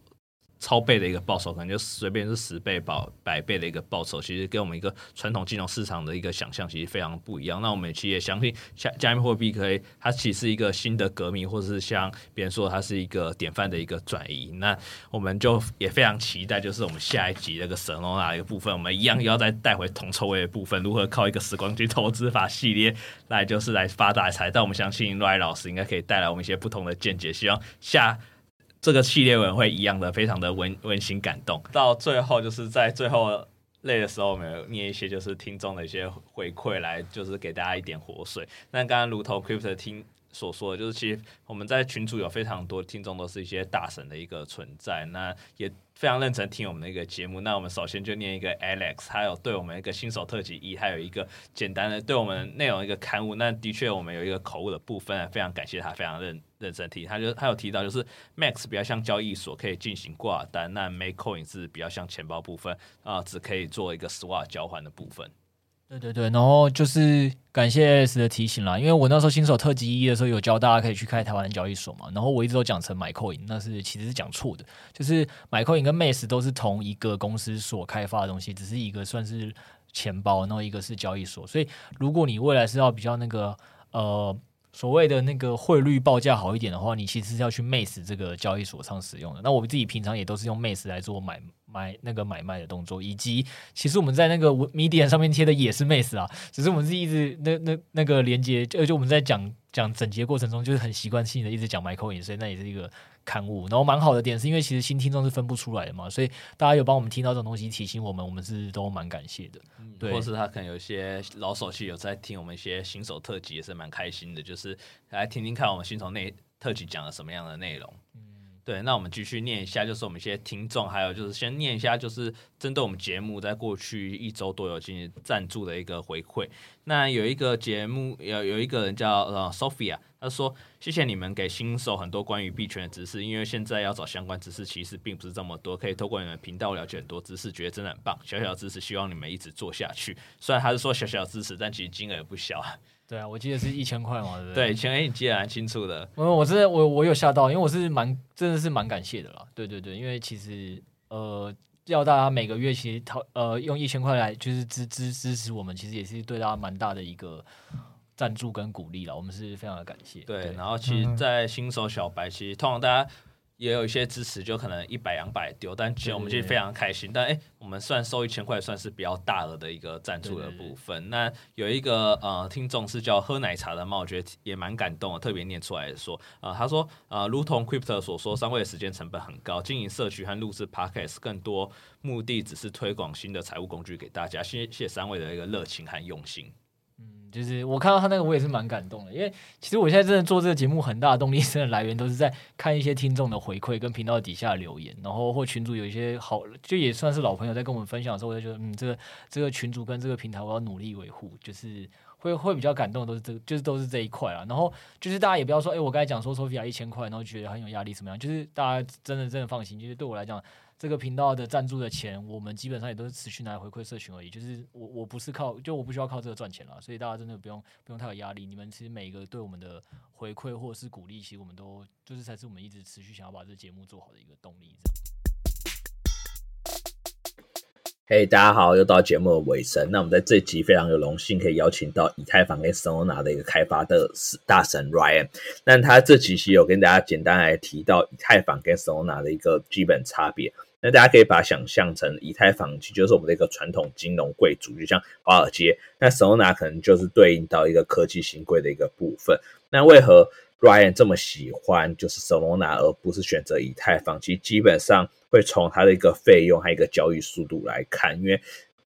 超倍的一个报酬，可能就随便是十倍、百百倍的一个报酬，其实跟我们一个传统金融市场的一个想象其实非常不一样。那我们其实也相信，加加密货币可以，它其实是一个新的革命，或者是像别人说它是一个典范的一个转移。那我们就也非常期待，就是我们下一集那个 Solana 一个部分，我们一样要再带回铜臭味的部分，如何靠一个时光机投资法系列来就是来发大财。但我们相信赖老师应该可以带来我们一些不同的见解，希望下。这个系列文会一样的，非常的温温馨感动。到最后，就是在最后累的时候，我们念一些就是听众的一些回馈来，就是给大家一点活水。那刚刚如同 Crypt 听所说的，就是其实我们在群组有非常多听众，都是一些大神的一个存在。那也。非常认真听我们的一个节目，那我们首先就念一个 Alex，还有对我们一个新手特辑一，还有一个简单的对我们内容一个刊物。那的确我们有一个口误的部分，非常感谢他，非常认认真听。他就他有提到，就是 Max 比较像交易所可以进行挂单，那 MakeCoin 是比较像钱包部分啊，只可以做一个 Swap 交换的部分。对对对，然后就是感谢 S 的提醒啦，因为我那时候新手特辑一的时候有教大家可以去开台湾交易所嘛，然后我一直都讲成买 Coin，那是其实是讲错的，就是买 Coin 跟 Max 都是同一个公司所开发的东西，只是一个算是钱包，然后一个是交易所，所以如果你未来是要比较那个呃。所谓的那个汇率报价好一点的话，你其实是要去 Mace 这个交易所上使用的。那我自己平常也都是用 Mace 来做买买那个买卖的动作，以及其实我们在那个 Medium 上面贴的也是 Mace 啊，只是我们是一直那那那个连接，就就我们在讲讲整节过程中，就是很习惯性的一直讲 Michael 所以那也是一个刊物。然后蛮好的点是因为其实新听众是分不出来的嘛，所以大家有帮我们听到这种东西提醒我们，我们是都蛮感谢的。对，或是他可能有一些老手戏有在听我们一些新手特辑，也是蛮开心的，就是来听听看我们新手内特辑讲了什么样的内容。对，那我们继续念一下，就是我们一些听众，还有就是先念一下，就是针对我们节目在过去一周多有进行赞助的一个回馈。那有一个节目，有有一个人叫呃 Sophia，他说谢谢你们给新手很多关于币圈的知识，因为现在要找相关知识其实并不是这么多，可以透过你们频道了解很多知识，觉得真的很棒。小小知识，希望你们一直做下去。虽然他是说小小知识，但其实金额也不小啊。对啊，我记得是一千块嘛，对不对？对，钱你记得蛮清楚的。我我真的我我有吓到，因为我是蛮真的是蛮感谢的啦。对对对，因为其实呃，要大家每个月其实掏呃用一千块来就是支支支持我们，其实也是对大家蛮大的一个赞助跟鼓励啦。我们是非常的感谢。对，对然后其实，在新手小白，其实通常大家。也有一些支持，就可能一百两百丢，但其实我们其实非常开心。但哎，我们算收一千块，算是比较大额的一个赞助的部分。那有一个呃听众是叫喝奶茶的嘛，我觉得也蛮感动的，特别念出来说啊、呃，他说呃，如同 Crypto 所说，三位的时间成本很高，经营社区和录制 Podcast 更多目的只是推广新的财务工具给大家。谢谢三位的一个热情和用心。就是我看到他那个，我也是蛮感动的，因为其实我现在真的做这个节目，很大的动力 真的来源都是在看一些听众的回馈跟频道底下留言，然后或群主有一些好，就也算是老朋友在跟我们分享的时候，我就觉得嗯，这个这个群主跟这个平台我要努力维护，就是会会比较感动的都是这，就是都是这一块啊。然后就是大家也不要说，哎，我刚才讲说 Sophia 一千块，然后觉得很有压力怎么样？就是大家真的真的放心，就是对我来讲。这个频道的赞助的钱，我们基本上也都是持续拿来回馈社群而已。就是我我不是靠，就我不需要靠这个赚钱了，所以大家真的不用不用太有压力。你们其实每一个对我们的回馈或是鼓励，其实我们都就是才是我们一直持续想要把这个节目做好的一个动力。嘿，hey, 大家好，又到节目的尾声。那我们在这集非常有荣幸可以邀请到以太坊跟 Solana 的一个开发的大神 Ryan。那他这集其实有跟大家简单来提到以太坊跟 Solana 的一个基本差别。那大家可以把它想象成以太坊其实就是我们的一个传统金融贵族，就像华尔街。那 Solana 可能就是对应到一个科技新贵的一个部分。那为何 Ryan 这么喜欢就是 Solana 而不是选择以太坊？其实基本上会从它的一个费用还有一个交易速度来看，因为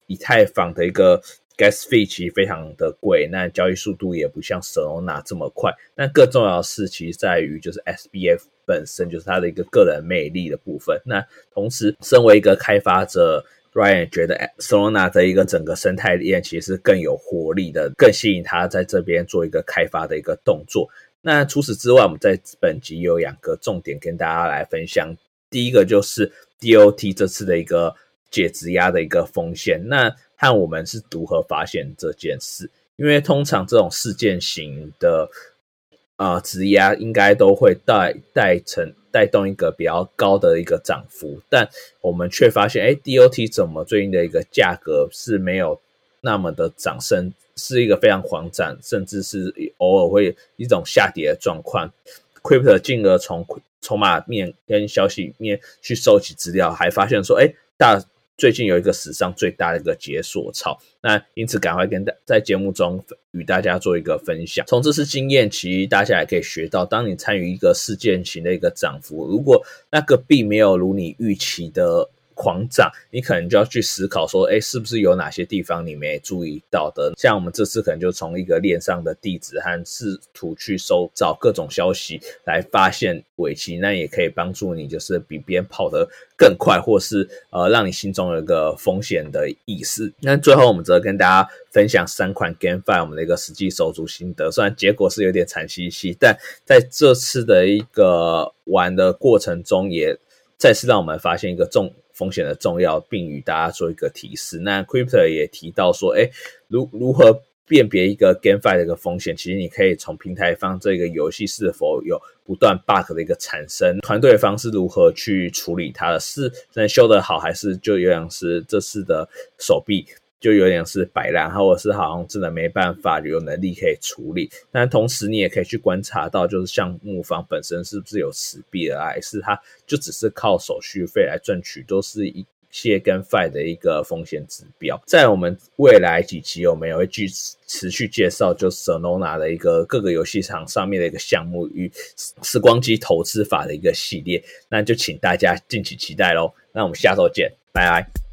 以太坊的一个 gas fee 其实非常的贵，那交易速度也不像 Solana 这么快。那更重要的是，其实在于就是 SBF 本身就是它的一个个人魅力的部分。那同时，身为一个开发者，Ryan 觉得 Solana 的一个整个生态链其实是更有活力的，更吸引他在这边做一个开发的一个动作。那除此之外，我们在本集有两个重点跟大家来分享。第一个就是 DOT 这次的一个解质押的一个风险。那和我们是如何发现这件事？因为通常这种事件型的啊质押应该都会带带成带动一个比较高的一个涨幅，但我们却发现，哎，DOT 怎么最近的一个价格是没有那么的涨升，是一个非常狂涨，甚至是偶尔会一种下跌的状况。Crypto 进而从筹码面跟消息面去收集资料，还发现说，哎，大。最近有一个史上最大的一个解锁潮，那因此赶快跟大在节目中与大家做一个分享。从这次经验，其实大家也可以学到，当你参与一个事件型的一个涨幅，如果那个并没有如你预期的。狂涨，你可能就要去思考说，哎，是不是有哪些地方你没注意到的？像我们这次可能就从一个链上的地址和试图去搜找各种消息来发现尾期，那也可以帮助你就是比别人跑得更快，或是呃让你心中有一个风险的意识。那最后我们则跟大家分享三款 GameFi 我们的一个实际手足心得，虽然结果是有点惨兮兮，但在这次的一个玩的过程中，也再次让我们发现一个重。风险的重要，并与大家做一个提示。那 Crypto 也提到说，哎，如如何辨别一个 GameFi 的一个风险？其实你可以从平台方这个游戏是否有不断 bug 的一个产生，团队方是如何去处理它的，是能修得好，还是就有点是这次的手臂。就有点是摆烂，或者是好像真的没办法有能力可以处理。但同时，你也可以去观察到，就是项目方本身是不是有持币的，还是他就只是靠手续费来赚取，都是一些跟 FI 的一个风险指标。在我们未来几期，我们也会继持续介绍，就是 Sonona 的一个各个游戏场上面的一个项目与时光机投资法的一个系列。那就请大家敬请期待喽。那我们下周见，拜拜。